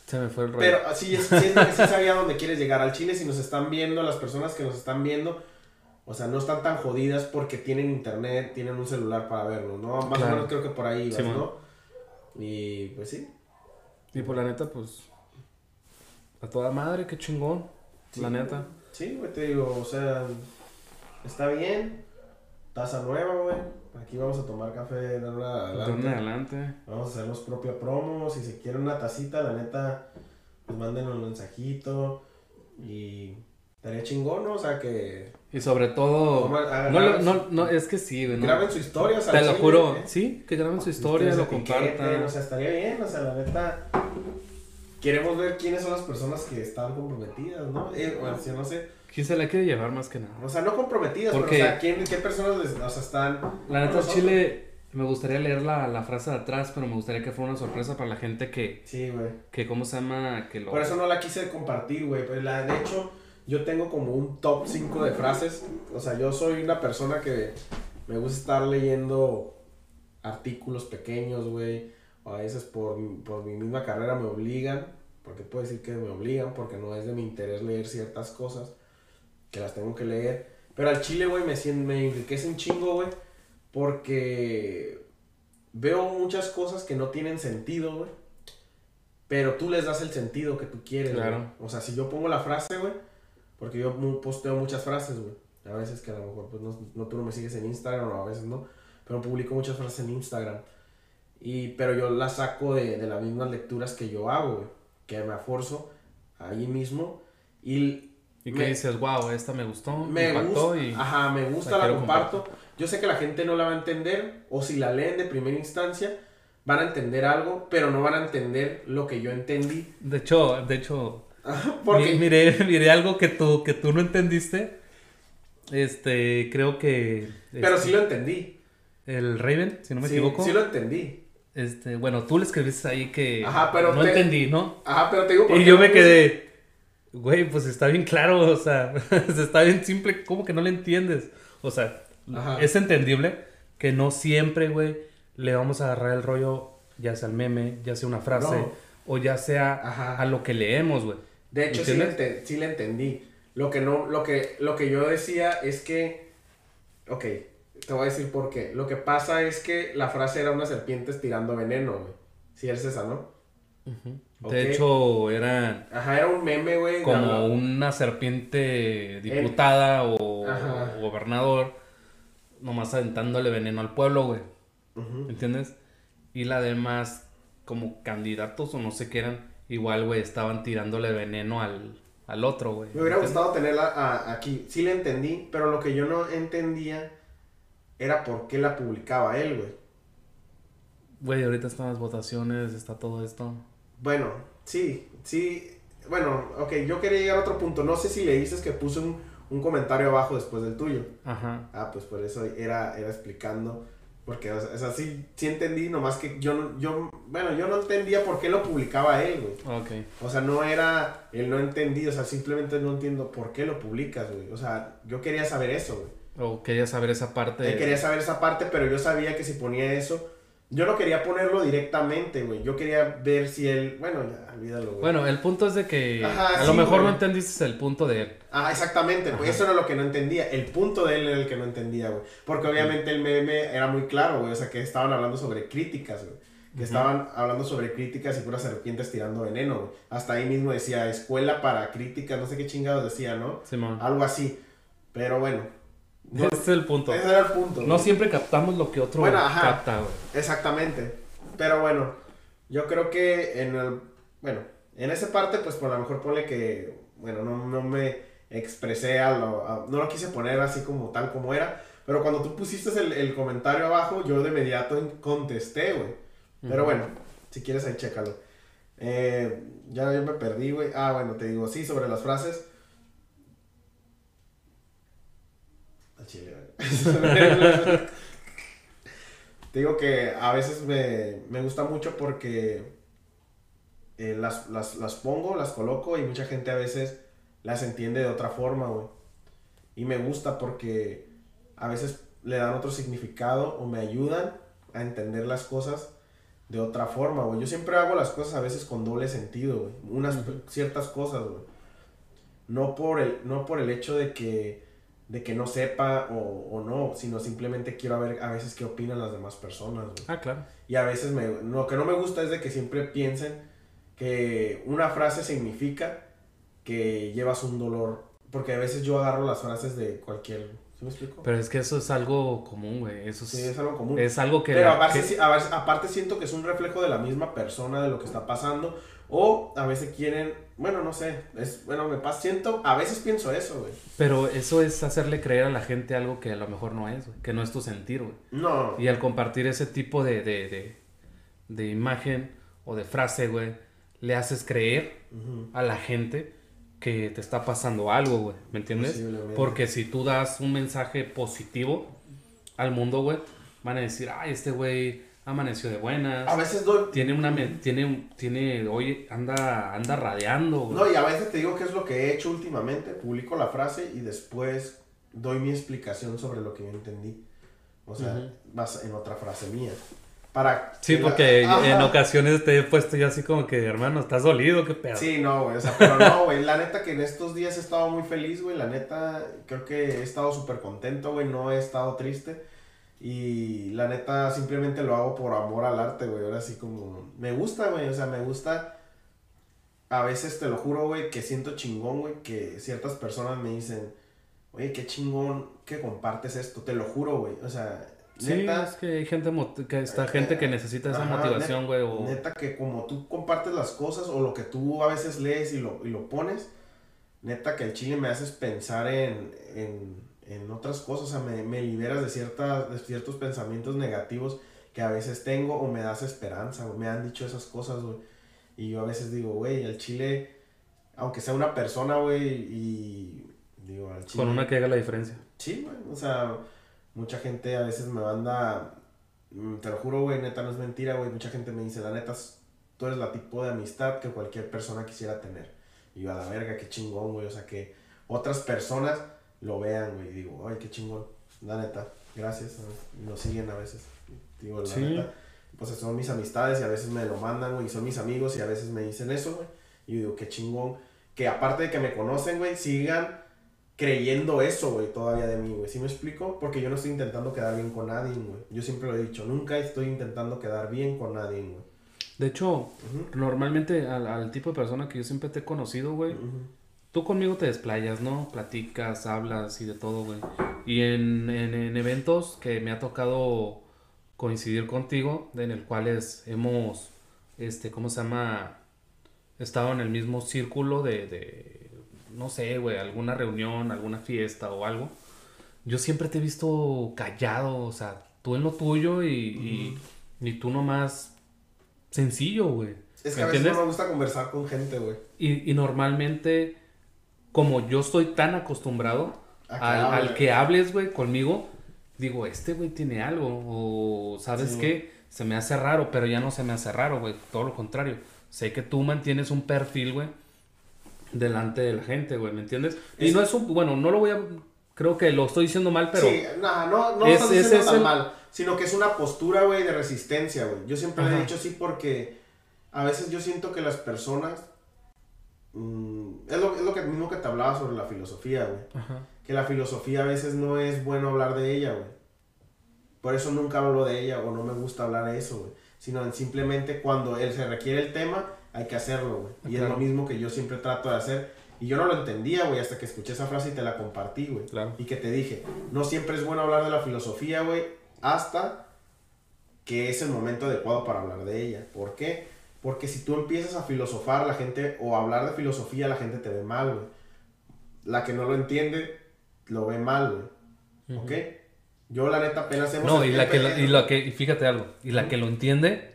Se me fue el rollo. Pero sí, sí, sí *laughs* sabía dónde quieres llegar. Al Chile, si nos están viendo, las personas que nos están viendo, o sea, no están tan jodidas porque tienen internet, tienen un celular para verlo, ¿no? Más o menos creo que por ahí vas, ¿no? Y pues sí. Y por la neta, pues. A toda madre, qué chingón. la neta. Sí, güey, te digo, o sea, está bien. Taza nueva, güey. Aquí vamos a tomar café de una adelante. adelante. Vamos a hacer los propios promos. Si se quiere una tacita, la neta, pues manden un mensajito. Y estaría chingón, ¿no? O sea que. Y sobre todo. No, no, no, es que sí, güey. Graben su historia, o sea, Te lo juro. ¿eh? Sí, que graben su historia, lo compartan. O sea, estaría bien, o sea, la neta. Queremos ver quiénes son las personas que están comprometidas, ¿no? Eh, o sea, no sé. ¿Quién se la quiere llevar más que nada? O sea, no comprometidas, Porque, pero, o sea, ¿quién, ¿qué personas les, o sea, están... La neta, Chile, me gustaría leer la, la, frase de atrás, pero me gustaría que fuera una sorpresa para la gente que... Sí, güey. Que, ¿cómo se llama? Que lo... Por eso no la quise compartir, güey. Pues la, de hecho, yo tengo como un top 5 de frases. O sea, yo soy una persona que me gusta estar leyendo artículos pequeños, güey. A veces por, por mi misma carrera me obligan. Porque puedo decir que me obligan, porque no es de mi interés leer ciertas cosas que las tengo que leer. Pero al chile, güey, me, me enriquece un chingo, güey, porque veo muchas cosas que no tienen sentido, güey. Pero tú les das el sentido que tú quieres, claro. O sea, si yo pongo la frase, güey, porque yo posteo muchas frases, güey. A veces que a lo mejor, pues no, no, tú no me sigues en Instagram o a veces no. Pero publico muchas frases en Instagram. Y, pero yo las saco de, de las mismas lecturas que yo hago, güey. Que me aforzo ahí mismo. Y y que dices, wow, esta me gustó, me, impactó y ajá, me gusta, la, comparto. Yo sé que la gente no la va a entender, o si la leen de primera instancia, van a entender algo, pero no van a entender lo que yo entendí. De hecho, de hecho, *laughs* porque... miré, *laughs* miré algo que tú, que tú no entendiste. Este, creo que... Pero sí lo entendí. El Raven, si no me equivoco. Sí lo entendí. Este, bueno, tú le escribiste ahí que Ajá, pero no entendí, ¿no? Ajá, pero te digo Y yo me quedé, güey, pues está bien claro, o sea, *laughs* está bien simple, ¿cómo que no le entiendes? O sea, es entendible que no siempre, güey, le vamos a agarrar el rollo, ya sea el meme, ya sea una frase, o ya sea a lo que leemos, güey. De hecho, sí le, sí le, entendí. Lo que, no, lo, que, lo que yo decía es que, ok, te voy a decir por qué. Lo que pasa es que la frase era una serpiente estirando veneno, güey. Si es esa, ¿no? De hecho, era. Ajá, era un meme, güey. Como una serpiente diputada o, gobernador, nomás aventándole veneno al pueblo, güey. ¿Entiendes? Y la demás, como candidatos o no sé qué eran, igual, güey, estaban tirándole veneno al, al otro, güey. Me hubiera gustado tenerla aquí. Sí la entendí, pero lo que yo no entendía era por qué la publicaba él, güey. Güey, ahorita están las votaciones, está todo esto. Bueno, sí, sí. bueno, ok, yo quería llegar a otro punto. No sé si le dices que puse un, un comentario abajo después del tuyo. Ajá. Ah, pues por eso era, era explicando. Porque, o sea, sí, sí entendí, nomás que yo, no- yo, bueno, yo no entendía por qué lo publicaba él, güey. Ok. O sea, no era, él no entendí, o sea, simplemente no entiendo por qué lo publicas, güey. O sea, yo quería saber eso, güey. O quería saber esa parte. Él quería saber esa parte, pero yo sabía que si ponía eso, yo no quería ponerlo directamente, güey. Yo quería ver si él, bueno, ya, olvídalo, güey. Bueno, el punto es de que Ajá, a lo sí, mejor güey. no entendiste el punto de él. Ah, exactamente, pues eso era lo que no entendía. El punto de él era el que no entendía, güey. Porque obviamente el meme era muy claro, güey. O sea, que estaban hablando sobre críticas, güey. Que estaban hablando sobre críticas y puras serpientes tirando veneno, güey. Hasta ahí mismo decía escuela para críticas, no sé qué chingados decía, ¿no? Simón. Algo así. Pero bueno. No, Ese es el punto. ese era el punto. No güey. siempre captamos lo que otro Bueno, ajá. capta, güey. Exactamente. Pero bueno, yo creo que en el. Bueno, en esa parte, pues por lo mejor ponle que. Bueno, no, no me expresé a lo. a- no lo quise poner así como tal como era. Pero cuando tú pusiste el, el comentario abajo, yo de inmediato contesté, güey. Pero bueno, si quieres ahí chécalo. Eh, ya yo me perdí, güey. Ah, bueno, te digo, sí, sobre las frases. Al chile, güey. Te digo que a veces me, me gusta mucho porque eh, las, las, las pongo, las coloco y mucha gente a veces las entiende de otra forma, güey. Y me gusta porque a veces le dan otro significado o me ayudan a entender las cosas de otra forma, güey. Yo siempre hago las cosas a veces con doble sentido, güey. Unas ciertas cosas, güey. No por el, no por el hecho de que, de que no sepa o, o no, sino simplemente quiero ver a veces qué opinan las demás personas, güey. Ah, claro. Y a veces me, lo que no me gusta es de que siempre piensen que una frase significa que llevas un dolor. Porque a veces yo agarro las frases de cualquier... ¿Sí me explico? Pero es que eso es algo común, güey. Eso es, sí, es algo común. es algo que... Pero la- que- a veces- aparte siento que es un reflejo de la misma persona, de lo que está pasando. O a veces quieren... Bueno, no sé. Es, bueno, me pasa... Siento... A veces pienso eso, güey. Pero eso es hacerle creer a la gente algo que a lo mejor no es, güey. Que no es tu sentir, güey. No. Y al compartir ese tipo de, de, de, de imagen o de frase, güey, le haces creer a la gente que te está pasando algo, güey. ¿Me entiendes? Porque si tú das un mensaje positivo al mundo, güey, van a decir, ay, este güey amaneció de buenas. A veces doy... Tiene una, me- tiene, tiene, oye, anda, anda radiando, güey. No, y a veces te digo qué es lo que he hecho últimamente. Publico la frase y después doy mi explicación sobre lo que yo entendí. O sea, Ujú. vas en otra frase mía. Para... Sí, porque Ajá. en ocasiones te he puesto yo así como que, hermano, ¿estás dolido? ¿Qué pedo? Sí, no, güey. O sea, pero no, güey. La neta que en estos días he estado muy feliz, güey. La neta, creo que he estado súper contento, güey. No he estado triste. Y la neta, simplemente lo hago por amor al arte, güey. Ahora sí como... Me gusta, güey. O sea, me gusta... A veces te lo juro, güey, que siento chingón, güey, que ciertas personas me dicen, oye, qué chingón que compartes esto. Te lo juro, güey. O sea, Sí, neta... es que hay gente, que está gente que necesita esa Ajá, motivación, güey. O... Neta que como tú compartes las cosas o lo que tú a veces lees y lo, y lo pones, neta que el chile me haces pensar en, en, en otras cosas, o sea, me, me liberas de, ciertas, de ciertos pensamientos negativos que a veces tengo o me das esperanza, güey. me han dicho esas cosas, güey. Y yo a veces digo, güey, el chile, aunque sea una persona, güey, y digo, al chile... Con una que haga la diferencia. Sí, güey, o sea, mucha gente a veces me manda, mm, te lo juro, güey, neta, no es mentira, güey, mucha gente me dice, la neta, tú eres la tipo de amistad que cualquier persona quisiera tener. Y yo, a la verga, qué chingón, güey, o sea, que otras personas lo vean, güey, y digo, ay, qué chingón, la neta, gracias, nos siguen a veces, digo, la Sí. neta, pues son mis amistades y a veces me lo mandan, güey, y son mis amigos y a veces me dicen eso, güey, y yo digo, qué chingón, que aparte de que me conocen, güey, sigan creyendo eso, güey, todavía de mí, güey. ¿Sí me explico? Porque yo no estoy intentando quedar bien con nadie, güey. Yo siempre lo he dicho, nunca estoy intentando quedar bien con nadie, güey. De hecho, normalmente al, al tipo de persona que yo siempre te he conocido, güey. Tú conmigo te desplayas, ¿no? Platicas, hablas y de todo, güey. Y en, en, en eventos que me ha tocado coincidir contigo, en el cuales hemos, este, ¿cómo se llama? Estado en el mismo círculo de, de no sé, güey, alguna reunión, alguna fiesta o algo. Yo siempre te he visto callado, o sea, tú en lo tuyo y, y, y tú nomás sencillo, güey. Es que a veces no me gusta conversar con gente, güey. Y, y normalmente, como yo estoy tan acostumbrado al, que hables, güey, conmigo, digo, este güey tiene algo. O, ¿sabes qué? Se me hace raro, pero ya no se me hace raro, güey. Todo lo contrario. Sé que tú mantienes un perfil, güey, delante de la gente, güey, ¿me entiendes? Y no es un, bueno, no lo voy a, creo que lo estoy diciendo mal, pero... Sí, no, no, no lo estás diciendo tan mal, sino que es una postura, güey, de resistencia, güey. Yo siempre le he dicho así porque a veces yo siento que las personas... Mm, es, lo, es lo que, mismo que te hablaba sobre la filosofía, güey. Que la filosofía a veces no es bueno hablar de ella, güey. Por eso nunca hablo de ella o no me gusta hablar de eso, güey. Sino simplemente cuando él se requiere el tema, hay que hacerlo, güey. Y es lo mismo que yo siempre trato de hacer. Y yo no lo entendía, güey, hasta que escuché esa frase y te la compartí, güey. Claro. Y que te dije, no siempre es bueno hablar de la filosofía, güey, hasta que es el momento adecuado para hablar de ella. ¿Por qué? Porque si tú empiezas a filosofar, la gente, o a hablar de filosofía, la gente te ve mal, güey. La que no lo entiende, lo ve mal, güey. ¿Ok? Yo, la neta, apenas hemos... No, y la, que, y la que, y fíjate algo, y la que lo entiende,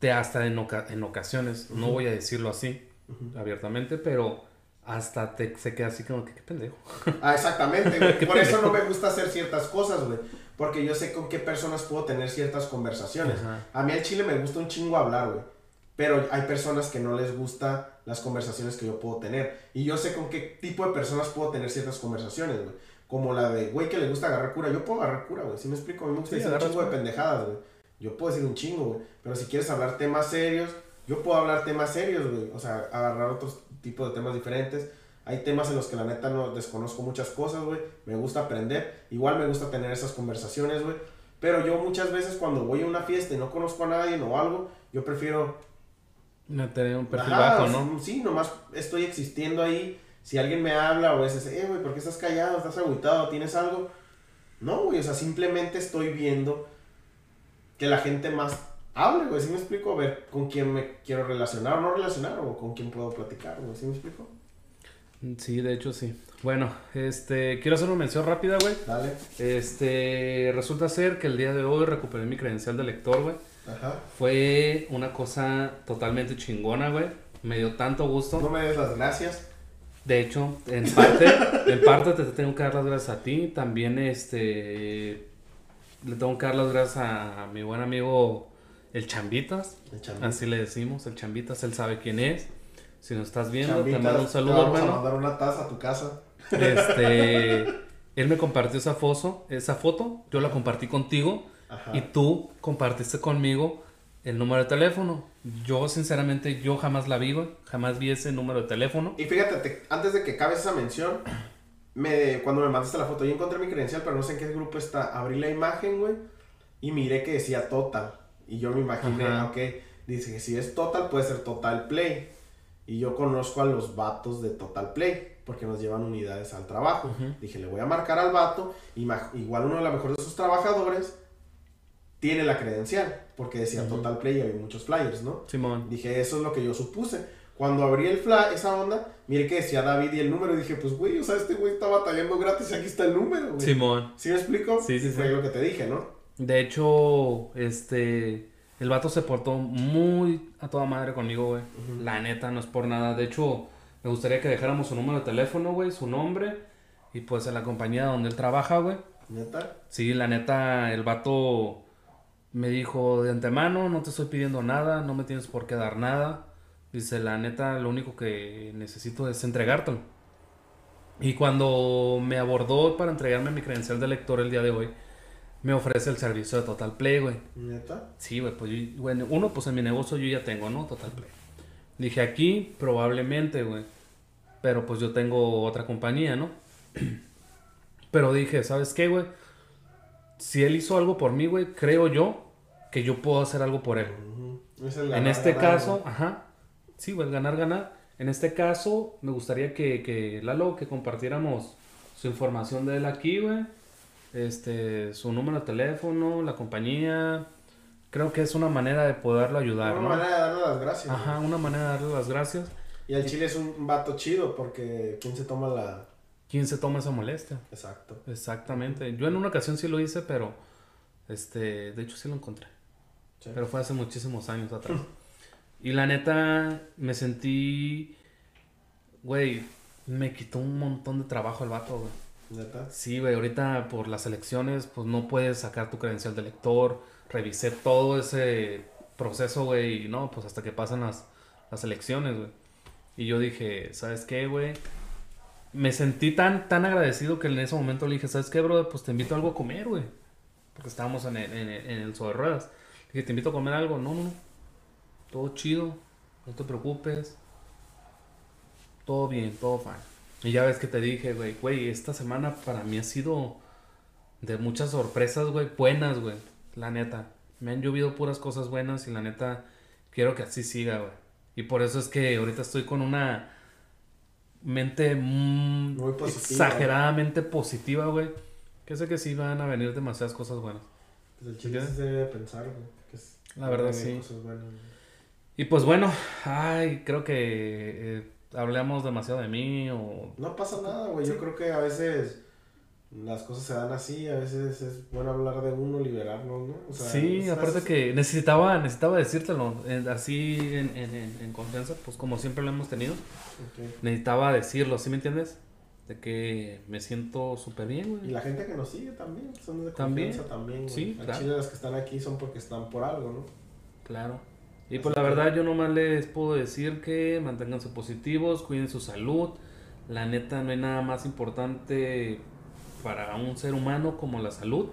te hasta en, en ocasiones, no voy a decirlo así, abiertamente, pero hasta te, se queda así como que qué pendejo. *laughs* Ah, exactamente, *laughs* Por eso no me gusta hacer ciertas cosas, güey. Porque yo sé con qué personas puedo tener ciertas conversaciones. A mí al chile me gusta un chingo hablar, güey. Pero hay personas que no les gusta las conversaciones que yo puedo tener. Y yo sé con qué tipo de personas puedo tener ciertas conversaciones, güey. Como la de, güey, que le gusta agarrar cura. Yo puedo agarrar cura, güey. Si me explico, a mí me gusta decir un chingo de pendejadas, güey. Yo puedo decir un chingo, güey. Pero si quieres hablar temas serios, yo puedo hablar temas serios, güey. O sea, agarrar otros tipos de temas diferentes. Hay temas en los que la neta no desconozco muchas cosas, güey. Me gusta aprender. Igual me gusta tener esas conversaciones, güey. Pero yo muchas veces cuando voy a una fiesta y no conozco a nadie o algo, yo prefiero no tener un perfil bajo, ¿no? Sí, nomás estoy existiendo ahí. Si alguien me habla o veces, eh, güey, ¿por qué estás callado? ¿Estás agüitado? ¿Tienes algo? No, güey, o sea, simplemente estoy viendo que la gente más hable, güey. ¿Sí me explico? A ver con quién me quiero relacionar o no relacionar o con quién puedo platicar, güey. ¿Sí me explico? Sí, de hecho sí. Bueno, este, quiero hacer una mención rápida, güey. Dale. Este, resulta ser que el día de hoy recuperé mi credencial de lector, güey. Ajá. Fue una cosa totalmente chingona, güey. Me dio tanto gusto. No me des las gracias. De hecho, en parte, *laughs* en parte te tengo que dar las gracias a ti. También, este, le tengo que dar las gracias a, mi buen amigo el Chambitas. El Chambitas. Así le decimos, el Chambitas, él sabe quién es. Si nos estás viendo, te mando un saludo, vamos a mandar una taza a tu casa. Este, él me compartió esa foto, esa foto, yo la compartí contigo y tú compartiste conmigo el número de teléfono. Yo, sinceramente, yo jamás la vi, Jamás vi ese número de teléfono. Y fíjate, antes de que acabe esa mención, me, cuando me mandaste la foto, yo encontré mi credencial, pero no sé en qué grupo está. Abrí la imagen, güey, y miré que decía Total. Y yo me imaginé, ok, dice que si es Total, puede ser Total Play. Y yo conozco a los vatos de Total Play, porque nos llevan unidades al trabajo. Dije, le voy a marcar al vato, igual uno de los mejores de sus trabajadores tiene la credencial, porque decía Total Play y había muchos flyers, ¿no? Simón. Dije, eso es lo que yo supuse. Cuando abrí el fly, esa onda, mire que decía David y el número, y dije, pues güey, o sea, este güey está batallando gratis y aquí está el número, güey. Simón. ¿Sí me explico? Sí, sí, Fue lo que te dije, ¿no? De hecho, este, el vato se portó muy a toda madre conmigo, güey. La neta, no es por nada. De hecho, me gustaría que dejáramos su número de teléfono, güey, su nombre, y pues en la compañía donde él trabaja, güey. ¿Neta? Sí, la neta, el vato me dijo de antemano, no te estoy pidiendo nada, no me tienes por qué dar nada. Dice, la neta, lo único que necesito es entregártelo. Y cuando me abordó para entregarme mi credencial de lector el día de hoy, me ofrece el servicio de Total Play, güey. ¿Neta? Sí, güey, pues bueno, uno, pues en mi negocio yo ya tengo, ¿no? Total Play. Dije, aquí probablemente, güey. Pero pues yo tengo otra compañía, ¿no? *clears throat* Pero dije, ¿sabes qué, güey? Si él hizo algo por mí, güey, creo yo que yo puedo hacer algo por él. en este caso, ajá, sí, güey, ganar, ganar. En este caso, me gustaría que, que Lalo, que compartiéramos su información de él aquí, güey. Este, su número de teléfono, la compañía. Creo que es una manera de poderlo ayudar. Una manera de darle las gracias. Ajá, una manera de darle las gracias. Y el chile es un vato chido porque ¿quién se toma la... ¿Quién se toma esa molestia? Exacto. Exactamente. Yo en una ocasión sí lo hice, pero este, de hecho sí lo encontré. Pero fue hace muchísimos años atrás. Y la neta, me sentí. Güey, me quitó un montón de trabajo el vato, güey. ¿Neta? Sí, güey, ahorita por las elecciones, pues no puedes sacar tu credencial de lector. Revisé todo ese proceso, güey, y no, pues hasta que pasan las, las elecciones, güey. Y yo dije, ¿sabes qué, güey? Me sentí tan, tan agradecido que en ese momento le dije, ¿sabes qué, bro? Pues te invito a algo a comer, güey. Porque estábamos en el, en el, en el sobre ruedas. Dije, te invito a comer algo. No, no, no. Todo chido. No te preocupes. Todo bien, todo fine. Y ya ves que te dije, güey, güey, esta semana para mí ha sido de muchas sorpresas, güey, buenas, güey. La neta. Me han llovido puras cosas buenas y la neta quiero que así siga, güey. Y por eso es que ahorita estoy con una mente mm, Muy positiva. exageradamente positiva, güey. Que sé que sí van a venir demasiadas cosas buenas. Pues el chile se debe pensar, güey. La verdad, sí. Y pues bueno, ay, creo que eh, hablamos demasiado de mí o... No pasa nada, güey. Yo creo que a veces las cosas se dan así, a veces es bueno hablar de uno, liberarnos, ¿no? O sea, sí, aparte es- que necesitaba, necesitaba decírtelo, eh, así en, en, en, en confianza, pues como siempre lo hemos tenido. Ok. Necesitaba decirlo, ¿sí me entiendes? De que me siento súper bien, Y güey. la gente que nos sigue también, son de También. confianza también, güey. Sí, claro. chile las que están aquí son porque están por algo, ¿no? Claro. Y Así pues la que- verdad yo nomás les puedo decir que manténganse positivos, cuiden su salud. La neta no hay nada más importante para un ser humano como la salud.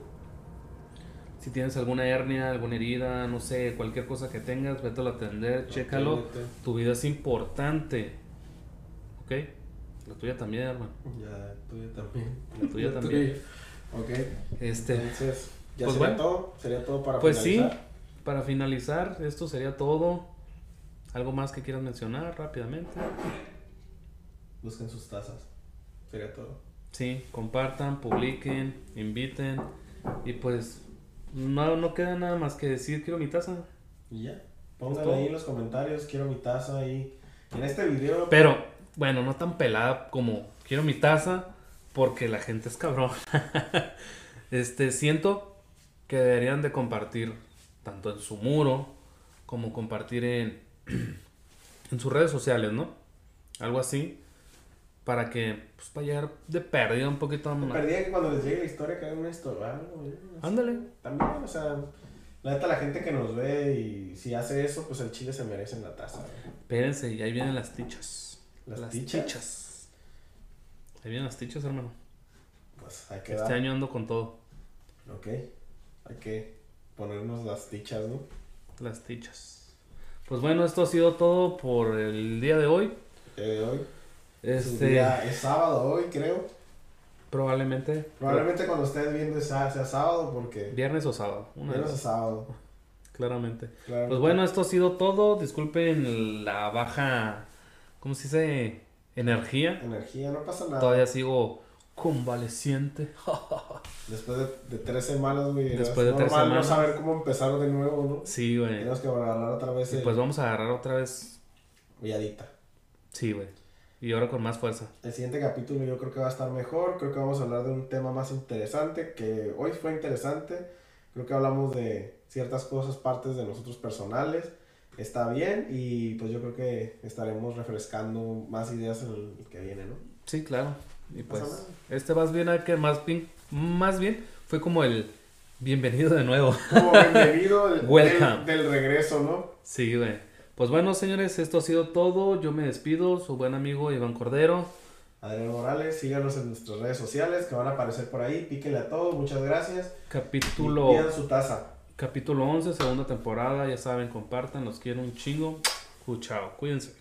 Si tienes alguna hernia, alguna herida, no sé, cualquier cosa que tengas, vete a atender, chécalo. Tu vida es importante. ¿Ok? La tuya también, hermano. Ya, tuya también. La tuya *laughs* La también. Ok. Este, Entonces, ¿ya pues sería bueno. todo? ¿Sería todo para pues sí, finalizar? para finalizar, esto sería todo. ¿Algo más que quieras mencionar rápidamente? Busquen sus tazas. Sería todo. Sí, compartan, publiquen, inviten. Y pues no, no queda nada más que decir, quiero mi taza. Y ya. Es Pónganle todo. ahí en los comentarios, quiero mi taza ahí. En este video. Pero, bueno, no tan pelada como quiero mi taza, porque la gente es cabrón. *laughs* este, siento que deberían de compartir tanto en su muro como compartir en, *clears throat* en sus redes sociales, ¿no? Algo así. Para que, pues, para llegar de pérdida un poquito Me más. perdía que cuando les llegue la historia que hagan no sé. Ándale. También, o sea, la neta, la gente que nos ve y si hace eso, pues el chile se merece en la taza. Espérense, y ahí vienen las tichas. ¿Las tichas? tichas. Ahí vienen las tichas, hermano. Pues hay que Este dar. año ando con todo. Ok. Hay que ponernos las tichas, ¿no? Las tichas. Pues bueno, esto ha sido todo por el día de hoy. El de hoy. Este, Día- es sábado hoy, creo. probablemente. Probablemente cuando estés viendo sea, sea sábado porque... Viernes o sábado. Una de Menos es esas, sábado. *laughs* claramente. Claro. Pues bueno, esto ha sido todo. Disculpen la baja, ¿cómo se dice? Energía. Energía, no pasa nada. Todavía sigo convaleciente. *laughs* Después de, de tres semanas, güey. Después de es tres semanas. no saber cómo empezar de nuevo, ¿no? Sí, güey. Tenemos que agarrar otra vez Y el... pues vamos a agarrar otra vez. Villadita. Sí, güey. Y ahora con más fuerza. El siguiente capítulo yo creo que va a estar mejor. Creo que vamos a hablar de un tema más interesante. Que hoy fue interesante. Creo que hablamos de ciertas cosas, partes de nosotros personales. Está bien. Y pues yo creo que estaremos refrescando más ideas en el que viene, ¿no? Sí, claro. Y pues nada. este más bien a que más bien, más bien fue como el bienvenido de nuevo. *laughs* Como bienvenido del, Welcome. del, del regreso, ¿no? Sí, güey. Pues bueno, señores, esto ha sido todo. Yo me despido, su buen amigo Iván Cordero. Adriano Morales, síganos en nuestras redes sociales que van a aparecer por ahí. Píquenle a todo, muchas gracias. Y Capítulo pidan su taza. Capítulo 11, segunda temporada, ya saben, compartan, los quiero un chingo. Chao, cuídense.